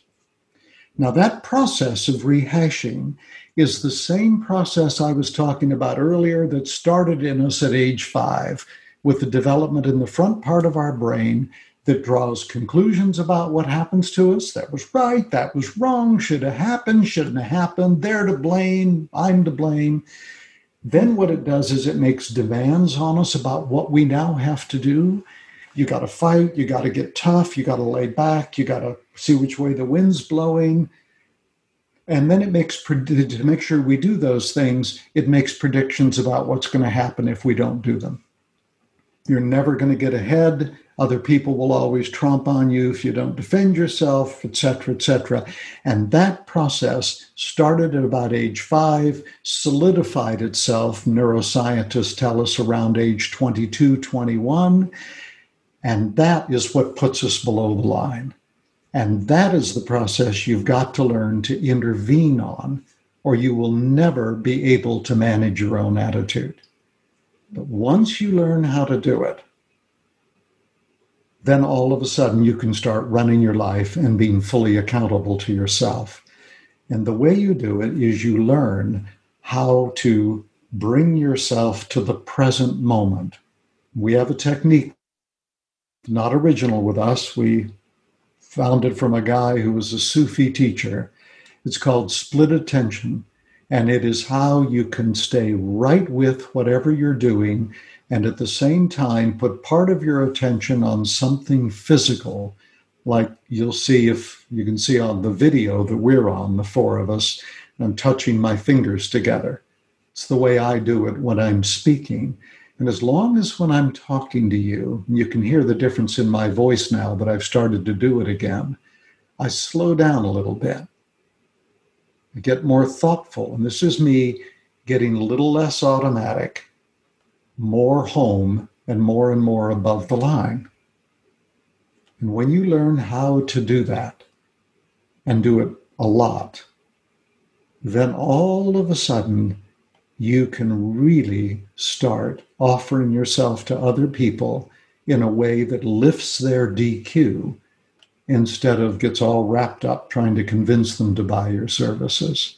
Now, that process of rehashing is the same process I was talking about earlier that started in us at age five with the development in the front part of our brain that draws conclusions about what happens to us. That was right, that was wrong, should have happened, shouldn't have happened, they're to blame, I'm to blame. Then what it does is it makes demands on us about what we now have to do. You got to fight, you got to get tough, you got to lay back, you got to see which way the wind's blowing. And then it makes, to make sure we do those things, it makes predictions about what's going to happen if we don't do them. You're never going to get ahead. Other people will always trump on you if you don't defend yourself, etc., etc. And that process started at about age five, solidified itself, neuroscientists tell us, around age 22, 21. And that is what puts us below the line. And that is the process you've got to learn to intervene on, or you will never be able to manage your own attitude. But once you learn how to do it, then all of a sudden you can start running your life and being fully accountable to yourself. And the way you do it is you learn how to bring yourself to the present moment. We have a technique, not original with us. We found it from a guy who was a Sufi teacher. It's called split attention, and it is how you can stay right with whatever you're doing and at the same time put part of your attention on something physical, like you'll see if you can see on the video that we're on, the four of us, I'm touching my fingers together. It's the way I do it when I'm speaking. And as long as when I'm talking to you, you can hear the difference in my voice now that I've started to do it again, I slow down a little bit. I get more thoughtful. And this is me getting a little less automatic, more home, and more and more above the line. And when you learn how to do that and do it a lot, then all of a sudden you can really start offering yourself to other people in a way that lifts their DQ instead of gets all wrapped up trying to convince them to buy your services.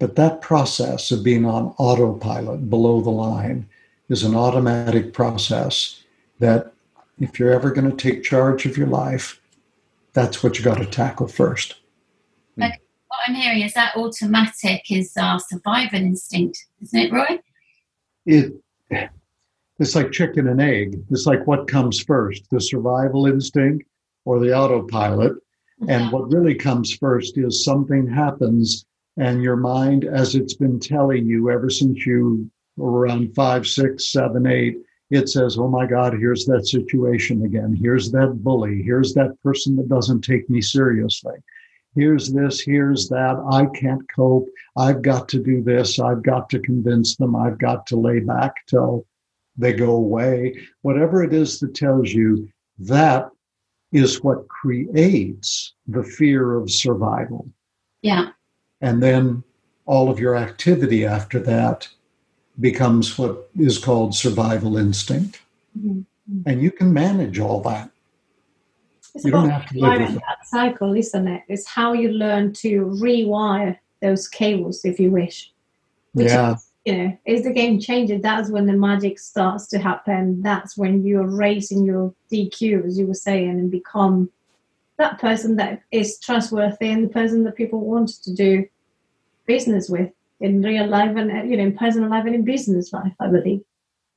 But that process of being on autopilot below the line is an automatic process that if you're ever going to take charge of your life, that's what you got to tackle first. what I'm hearing is that automatic is our survival instinct, isn't it, Roy? It it's like chicken and egg. It's like what comes first, the survival instinct or the autopilot. And what really comes first is something happens, and your mind, as it's been telling you ever since you around five, six, seven, eight, it says, Oh my God, here's that situation again. Here's that bully. Here's that person that doesn't take me seriously. Here's this, here's that. I can't cope. I've got to do this. I've got to convince them. I've got to lay back till they go away. Whatever it is that tells you that is what creates the fear of survival. Yeah. And then all of your activity after that becomes what is called survival instinct. Mm-hmm. And you can manage all that. It's you don't have to live with that cycle, isn't it? It's how you learn to rewire those cables, if you wish. yeah. Is, you know, is the game changer. That's when the magic starts to happen. That's when you're raising your DQ, as you were saying, and become that person that is trustworthy and the person that people want to do business with in real life and you know in personal life and in business life i believe.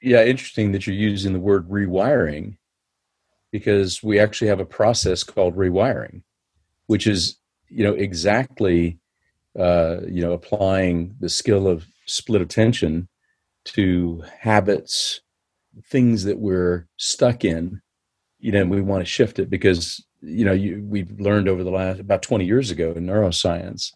Yeah interesting that you're using the word rewiring because we actually have a process called rewiring which is you know exactly uh, you know applying the skill of split attention to habits things that we're stuck in you know we want to shift it because you know you, we've learned over the last about 20 years ago in neuroscience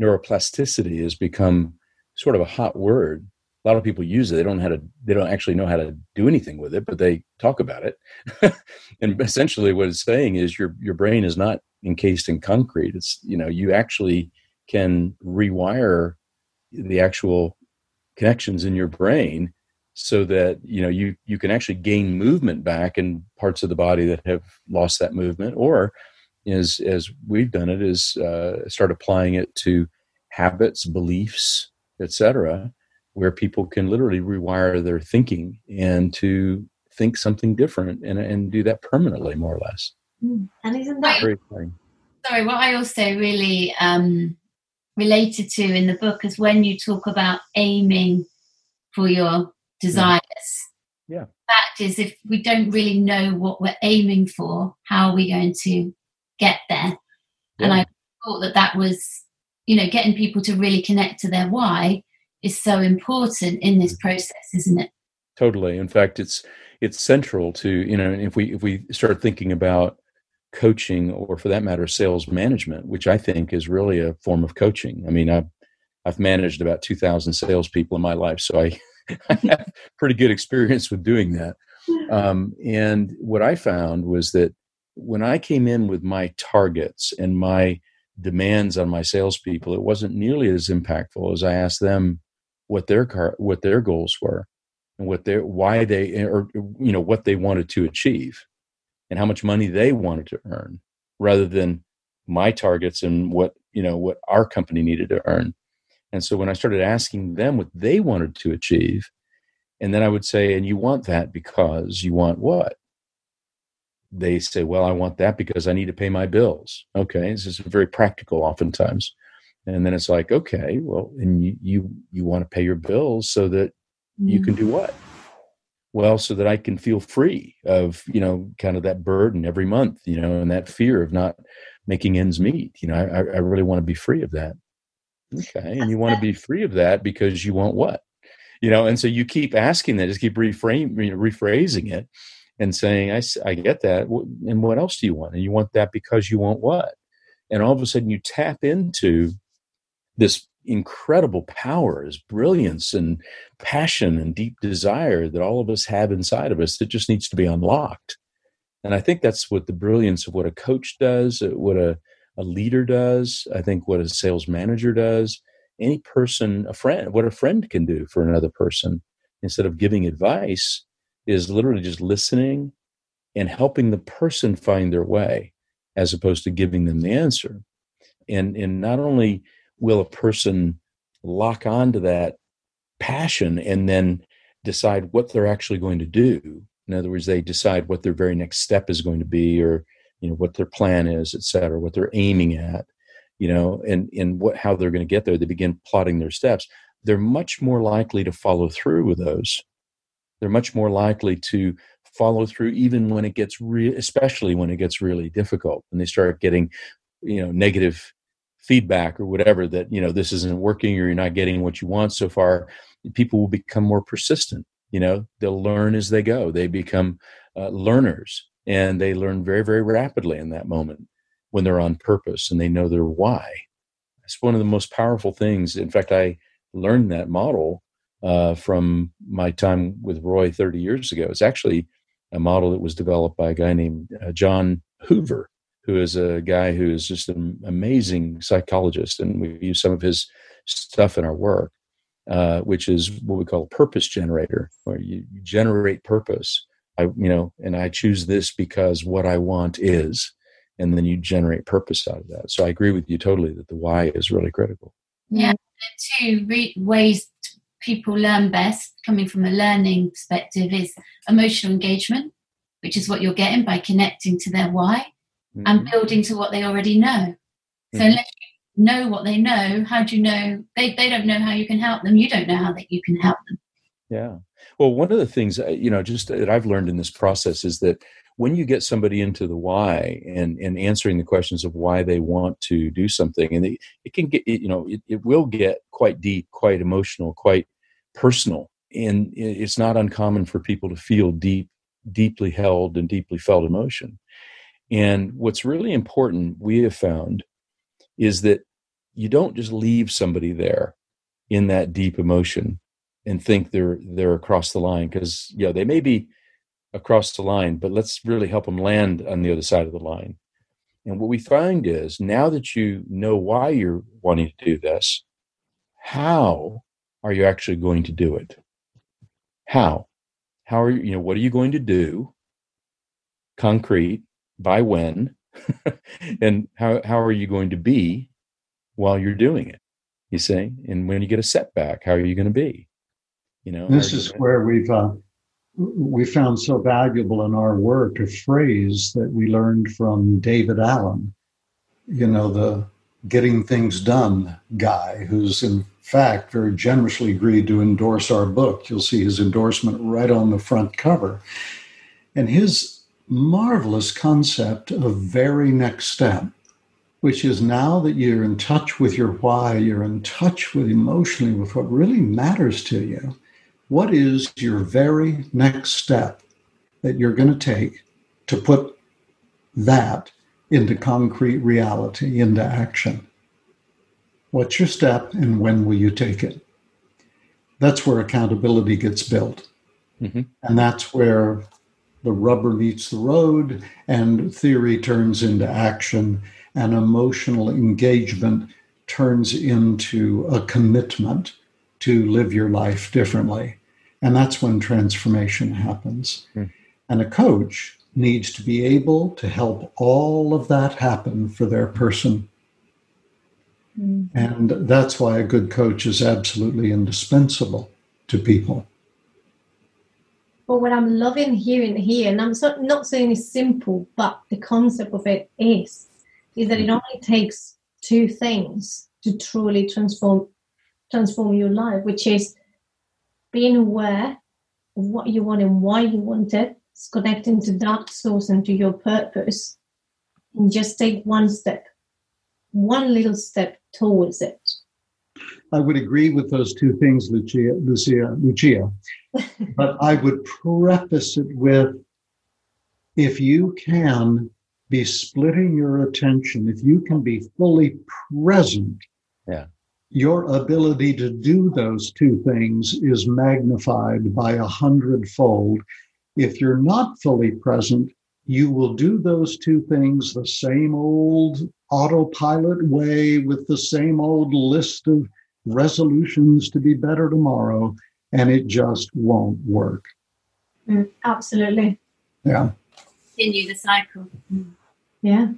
neuroplasticity has become sort of a hot word. A lot of people use it. They don't know how to. They don't actually know how to do anything with it, but they talk about it. and essentially, what it's saying is your your brain is not encased in concrete. It's you know you actually can rewire the actual connections in your brain so that you know you you can actually gain movement back in parts of the body that have lost that movement or is as we've done it is uh, start applying it to habits, beliefs, etc., where people can literally rewire their thinking and to think something different and, and do that permanently, more or less. Hmm. And isn't that very exciting? Sorry, what I also really um, related to in the book is when you talk about aiming for your desires. Yeah. Fact is, if we don't really know what we're aiming for, how are we going to get there. Yeah. And I thought that that was, you know, getting people to really connect to their why is so important in this mm-hmm. process, isn't it? Totally. In fact, it's it's central to you know if we if we start thinking about coaching or for that matter sales management, which I think is really a form of coaching. I mean, I've I've managed about two thousand salespeople in my life, so I, I have pretty good experience with doing that. Um, and what I found was that when I came in with my targets and my demands on my salespeople, it wasn't nearly as impactful as I asked them what their car, what their goals were and what their why they or you know what they wanted to achieve and how much money they wanted to earn rather than my targets and what you know what our company needed to earn. And so when i started asking them what they wanted to achieve and then i would say and you want that because you want what they say, well, I want that because I need to pay my bills. Okay. This is very practical oftentimes. And then it's like, okay, well, and you, you, you want to pay your bills so that mm. you can do mm. what? Well, so that I can feel free of, you know, kind of that burden every month, you know, and that fear of not making ends meet. You know, I, I really want to be free of that. Okay. And you want to be free of that because you want what? You know, and so you keep asking that, just keep reframe, rephrasing it and saying, I, I get that. And what else do you want? And you want that because you want what? And all of a sudden you tap into this incredible powers, brilliance, and passion and deep desire that all of us have inside of us that just needs to be unlocked. And I think that's what the brilliance of what a coach does, uh, what a, a leader does, I think what a sales manager does, any person, a friend, what a friend can do for another person instead of giving advice is literally just listening and helping the person find their way as opposed to giving them the answer. And, and not only will a person lock onto that passion and then decide what they're actually going to do. In other words they decide what their very next step is going to be or you know what their plan is et cetera what they're aiming at you know and and what how they're going to get there. They begin plotting their steps. They're much more likely to follow through with those they're much more likely to follow through even when it gets real especially when it gets really difficult and they start getting you know negative feedback or whatever that you know this isn't working or you're not getting what you want so far people will become more persistent you know? They'll learn as they go. They become uh, learners and they learn very very rapidly in that moment when they're on purpose and they know their why. It's one of the most powerful things. In fact i learned that model uh, from my time with roy 30 years ago it's actually a model that was developed by a guy named uh, john hoover who is a guy who is just an amazing psychologist, and we use some of his stuff in our work, uh, which is what we call a purpose generator, where you generate purpose. I, you know, and I choose this because what I want is, and then you generate purpose out of that. So I agree with you totally that the why is really critical. Yeah, two re- ways people learn best, coming from a learning perspective, is emotional engagement, which is what you're getting by connecting to their why mm-hmm. and building to what they already know. So mm-hmm. unless you know what they know, how do you know they, they don't know how you can help them? You don't know how that you can help them. Yeah. Well, one of the things uh, you know, just that I've learned in this process is that when you get somebody into the why and and answering the questions of why they want to do something, and they, it can get you know it, it will get quite deep, quite emotional, quite personal, and it's not uncommon for people to feel deep, deeply held and deeply felt emotion. And what's really important, we have found, is that you don't just leave somebody there in that deep emotion and think they're they're across the line because yeah they may be across the line but let's really help them land on the other side of the line. And what we find is now that you know why you're wanting to do this how are you actually going to do it? How? How are you you know what are you going to do concrete by when? And how, how are you going to be while you're doing it? You see? And when you get a setback how are you going to be? You know this is where we've uh, we found so valuable in our work a phrase that we learned from david allen you know the getting things done guy who's in fact very generously agreed to endorse our book you'll see his endorsement right on the front cover and his marvelous concept of very next step, which is now that you're in touch with your why, you're in touch with emotionally with what really matters to you. What is your very next step that you're going to take to put that into concrete reality, into action? What's your step and when will you take it? That's where accountability gets built. Mm-hmm. And that's where the rubber meets the road and theory turns into action and emotional engagement turns into a commitment to live your life differently. And that's when transformation happens. Mm. And a coach needs to be able to help all of that happen for their person. Mm. And that's why a good coach is absolutely indispensable to people. But what I'm loving hearing here, and I'm so, not saying it's simple, but the concept of it is, is that it mm-hmm. only takes two things to truly transform transform your life, which is being aware of what you want and why you want it, it's connecting to that source and to your purpose, and just take one step, one little step towards it. I would agree with those two things, Lucia, Lucia, Lucia. but I would preface it with if you can be splitting your attention, if you can be fully present yeah. Your ability to do those two things is magnified by a hundredfold. If you're not fully present, you will do those two things the same old autopilot way with the same old list of resolutions to be better tomorrow, and it just won't work. Mm, absolutely. Yeah. Continue the cycle. Mm. Yeah.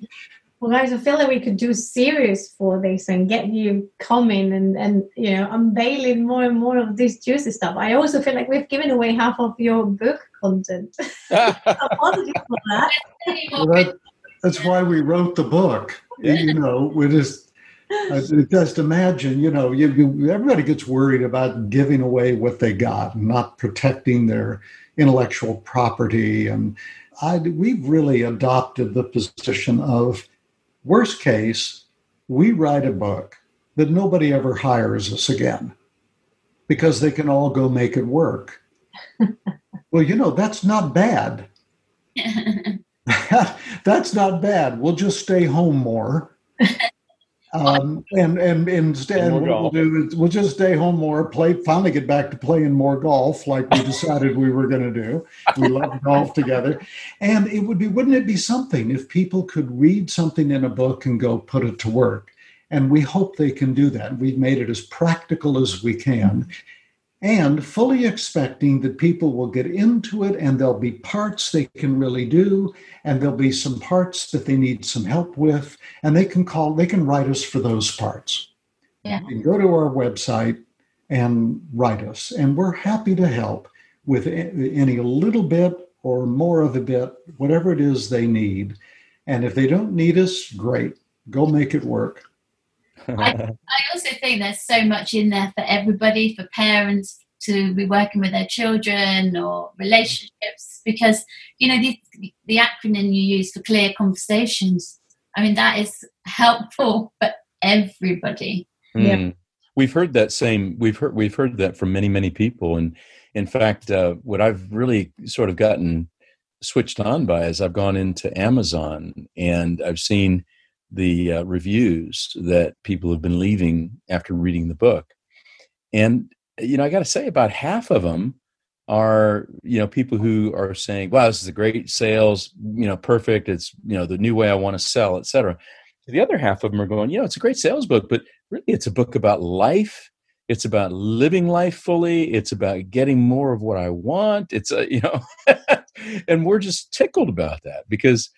Well, guys, I feel like we could do series for this and get you coming and, and you know unveiling more and more of this juicy stuff. I also feel like we've given away half of your book content. For that. Well, that. That's why we wrote the book. You know, we just just imagine, you know, you, you, everybody gets worried about giving away what they got and not protecting their intellectual property. And I, we've really adopted the position of worst case, we write a book that nobody ever hires us again because they can all go make it work. well, you know, that's not bad. that's not bad. We'll just stay home more um, and and instead, what we'll do is we'll just stay home more, play, finally get back to playing more golf, like we decided we were going to do. We love golf together, and it would be, wouldn't it be something if people could read something in a book and go put it to work? And we hope they can do that. We've made it as practical as we can and fully expecting that people will get into it and there'll be parts they can really do and there'll be some parts that they need some help with and they can call they can write us for those parts. Yeah. can go to our website and write us and we're happy to help with any little bit or more of a bit whatever it is they need. And if they don't need us great. Go make it work I, I also think there's so much in there for everybody, for parents to be working with their children or relationships, because you know the the acronym you use for clear conversations. I mean that is helpful for everybody. Mm. Yeah. We've heard that same. We've heard we've heard that from many many people, and in fact, uh, what I've really sort of gotten switched on by is I've gone into Amazon and I've seen the uh, reviews that people have been leaving after reading the book. And, you know, I got to say, about half of them are, you know, people who are saying, wow, this is a great sales, you know, perfect. It's, you know, the new way I want to sell, et cetera. The other half of them are going, you know, it's a great sales book, but really it's a book about life. It's about living life fully. It's about getting more of what I want. It's a, you know, and we're just tickled about that because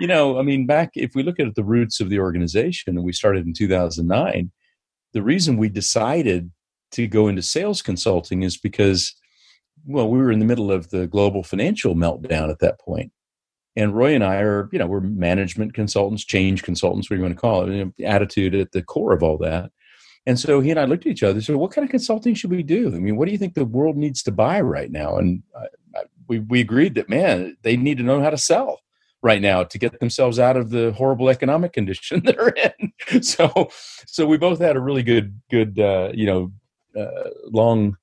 you know, I mean, back if we look at the roots of the organization, and we started in 2009, the reason we decided to go into sales consulting is because, well, we were in the middle of the global financial meltdown at that point. And Roy and I are, you know, we're management consultants, change consultants, what you want to call it, you know, attitude at the core of all that. And so he and I looked at each other and said, what kind of consulting should we do? I mean, what do you think the world needs to buy right now? And I, I, we, we agreed that, man, they need to know how to sell right now to get themselves out of the horrible economic condition they're in. So, so we both had a really good, good, uh, you know, uh, long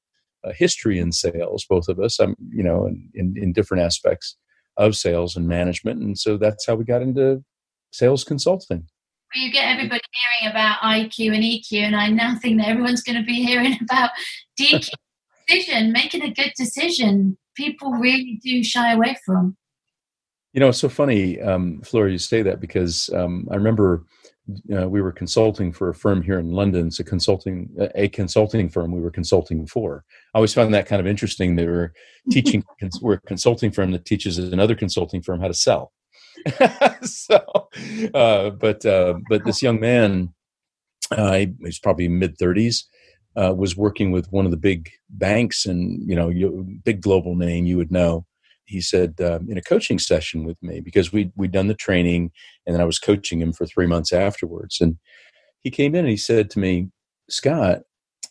uh, history in sales, both of us. Um, you know, in, in, in different aspects of sales and management, and so that's how we got into sales consulting. You get everybody hearing about IQ and EQ, and I now think that everyone's going to be hearing about DQ decision, making a good decision. People really do shy away from. You know, it's so funny, um, Flora, you say that because um, I remember uh, we were consulting for a firm here in London. It's a consulting, a consulting firm we were consulting for. I always found that kind of interesting. They were teaching, we're a consulting firm that teaches another consulting firm how to sell. so, uh, but uh, but this young man, uh, he's probably mid thirties, uh, was working with one of the big banks, and you know, you, big global name you would know he said um, in a coaching session with me because we we'd done the training and then I was coaching him for three months afterwards. And he came in and he said to me, Scott,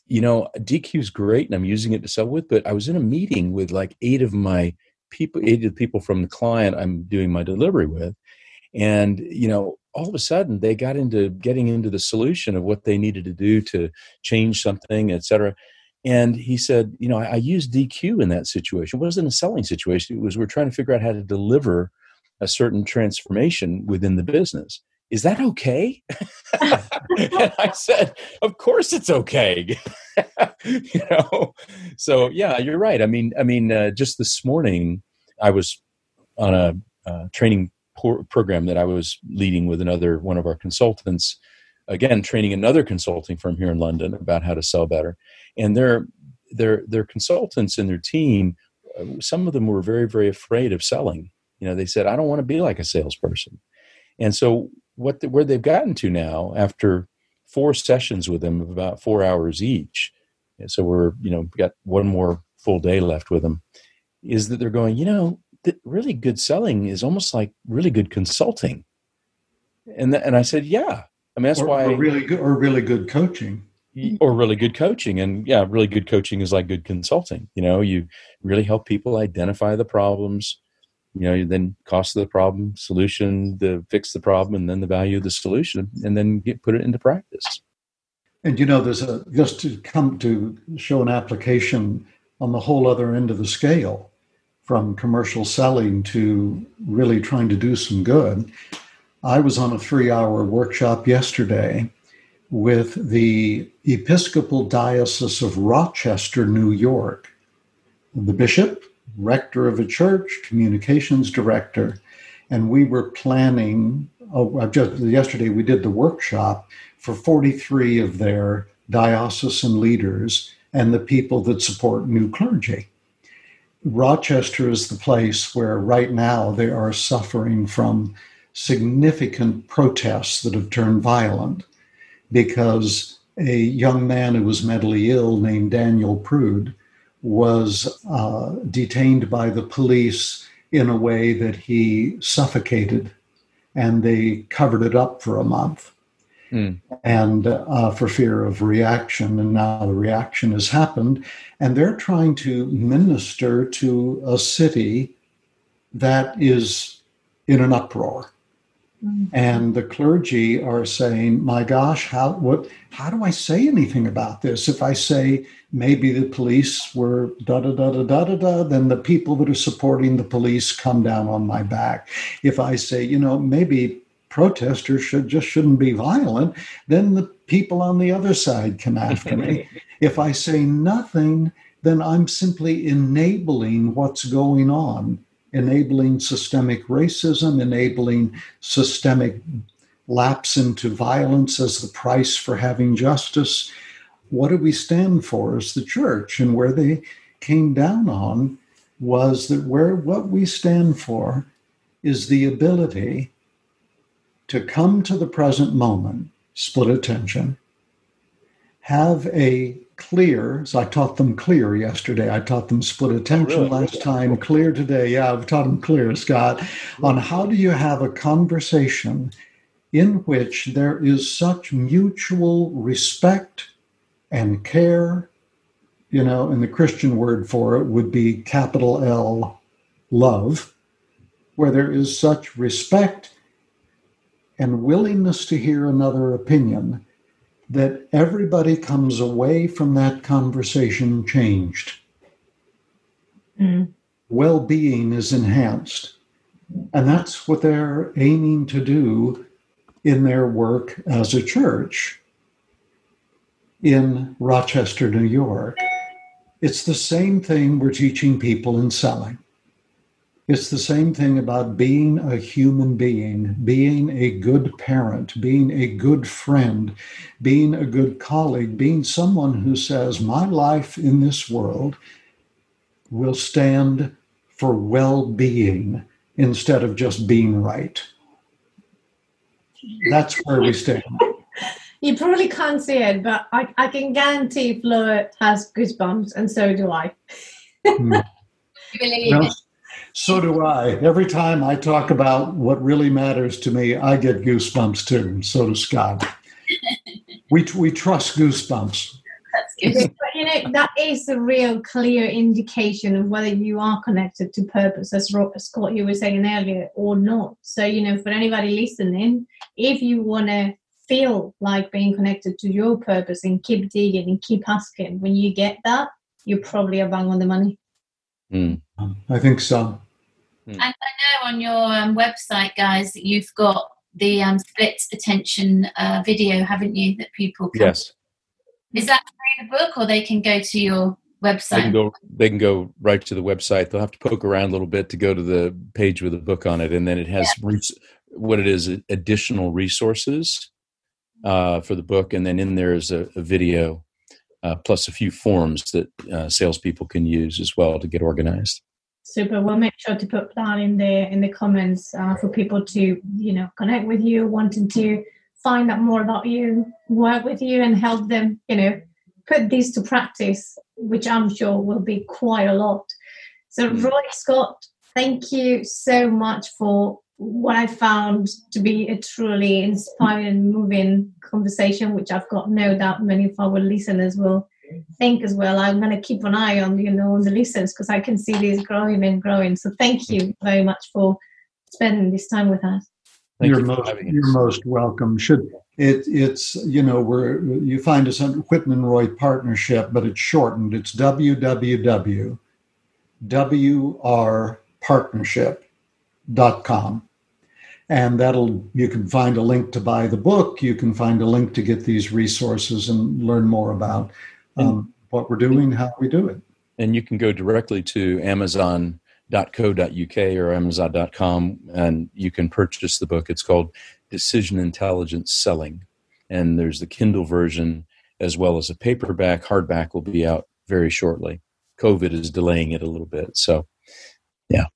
you know, DQ is great and I'm using it to sell with, but I was in a meeting with like eight of my people, eight of the people from the client I'm doing my delivery with. And, you know, all of a sudden they got into getting into the solution of what they needed to do to change something, et cetera. And he said, you know, I, I used DQ in that situation. It wasn't a selling situation. It was we're trying to figure out how to deliver a certain transformation within the business. is that okay? and I said, of course it's okay. you know, so yeah, you're right. I mean, I mean, uh, just this morning I was on a uh, training por- program that I was leading with another one of our consultants. Again, training another consulting firm here in London about how to sell better, and their their their consultants and their team, uh, some of them were very very afraid of selling. You know, they said, "I don't want to be like a salesperson," and so what the, where they've gotten to now after four sessions with them of about four hours each. So we're you know got one more full day left with them. Is that they're going? You know, that really good selling is almost like really good consulting. And th- and I said, yeah. I mean that's or, why or really good or really good coaching Mm-hmm. or really good coaching. And yeah really good coaching is like good consulting you know you really help people identify the problems you know then cost of the problem solution the fix the problem and then the value of the solution and then get put it into practice. And you know there's a just to come to show an application on the whole other end of the scale from commercial selling to really trying to do some good. I was on a three hour workshop yesterday with the episcopal diocese of rochester new york the bishop rector of a church, communications director, and we were planning. Oh, uh, just yesterday we did the workshop for 43 of their diocesan leaders and the people that support new clergy. Rochester is the place where right now they are suffering from significant protests that have turned violent because a young man who was mentally ill named Daniel Prude was uh, detained by the police in a way that he suffocated, and they covered it up for a month. Mm. And uh, for fear of reaction, and now the reaction has happened, and they're trying to minister to a city that is in an uproar. Mm-hmm. And the clergy are saying, "My gosh, how what? How do I say anything about this? If I say maybe the police were da da da da da da da, then the people that are supporting the police come down on my back. If I say, you know, maybe protesters should just shouldn't be violent, then the people on the other side come after me. If I say nothing, then I'm simply enabling what's going on." Enabling systemic racism, enabling systemic lapse into violence as the price for having justice. What do we stand for as the church? And where they came down on was that where what we stand for is the ability to come to the present moment, split attention, have a clear. So I taught them clear yesterday. I taught them split attention really? last time, clear today. Yeah, I've taught them clear, Scott, on how do you have a conversation in which there is such mutual respect and care. You know, and the Christian word for it would be capital L, love, where there is such respect and willingness to hear another opinion that everybody comes away from that conversation changed. Mm. Well being is enhanced. And that's what they're aiming to do in their work as a church in Rochester, New York. It's the same thing we're teaching people in selling. It's the same thing about being a human being, being a good parent, being a good friend, being a good colleague, being someone who says, My life in this world will stand for well being instead of just being right. That's where we stand. You probably can't see it, but I, I can guarantee Flo has goosebumps, and so do I. mm. Well, so do I. Every time I talk about what really matters to me, I get goosebumps too, and so does Scott. we, we trust goosebumps. That's But, you know, that is a real clear indication of whether you are connected to purpose, as Scott you were saying earlier, or not. So, you know, for anybody listening, if you want to feel like being connected to your purpose and keep digging and keep asking, when you get that, you're probably a bang on the money. Mm. I think so. Mm. And I know on your um, website, guys, that you've got the um, split attention uh, video, haven't you? That people can. Yes. Is that through the book, or they can go to your website? They can go. They can go right to the website. They'll have to poke around a little bit to go to the page with the book on it, and then it has yeah. res- what it is additional resources uh, for the book, and then in there is a, a video uh, plus a few forms that uh, salespeople can use as well to get organized. Super. We'll make sure to put that in the in the comments uh, for people to you know connect with you, wanting to find out more about you, work with you, and help them you know put these to practice, which I'm sure will be quite a lot. So, mm. Roy Scott, thank you so much for what I found to be a truly inspiring moving conversation, which I've got no doubt many of our listeners will think as well. I'm going to keep an eye on you know on the listens because I can see these growing and growing. So thank you very much for spending this time with us. Thank you're you most you're most welcome. Should it it's you know where you find us on Whitten Roy Partnership, but it's shortened. It's www.wrpartnership.com. And that'll you can find a link to buy the book. You can find a link to get these resources and learn more about um, what we're doing, how we do it. And you can go directly to amazon.co.uk or amazon.com and you can purchase the book. It's called Decision Intelligence Selling. And there's the Kindle version as well as a paperback. Hardback will be out very shortly. COVID is delaying it a little bit. So, yeah.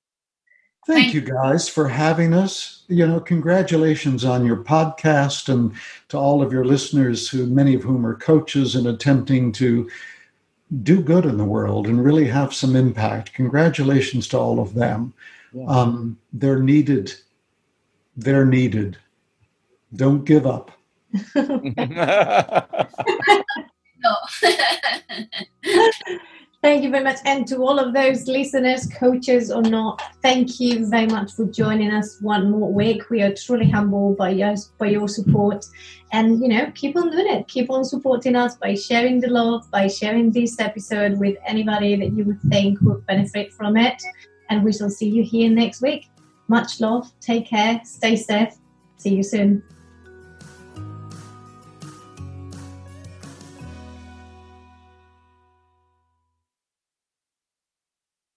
Thank you guys for having us. You know, congratulations on your podcast and to all of your listeners, who many of whom are coaches and attempting to do good in the world and really have some impact. Congratulations to all of them. Yeah. Um, they're needed. They're needed. Don't give up. Thank you very much. And to all of those listeners, coaches or not, thank you very much for joining us one more week. We are truly humbled by your, by your support. And, you know, keep on doing it. Keep on supporting us by sharing the love, by sharing this episode with anybody that you would think would benefit from it. And we shall see you here next week. Much love. Take care. Stay safe. See you soon.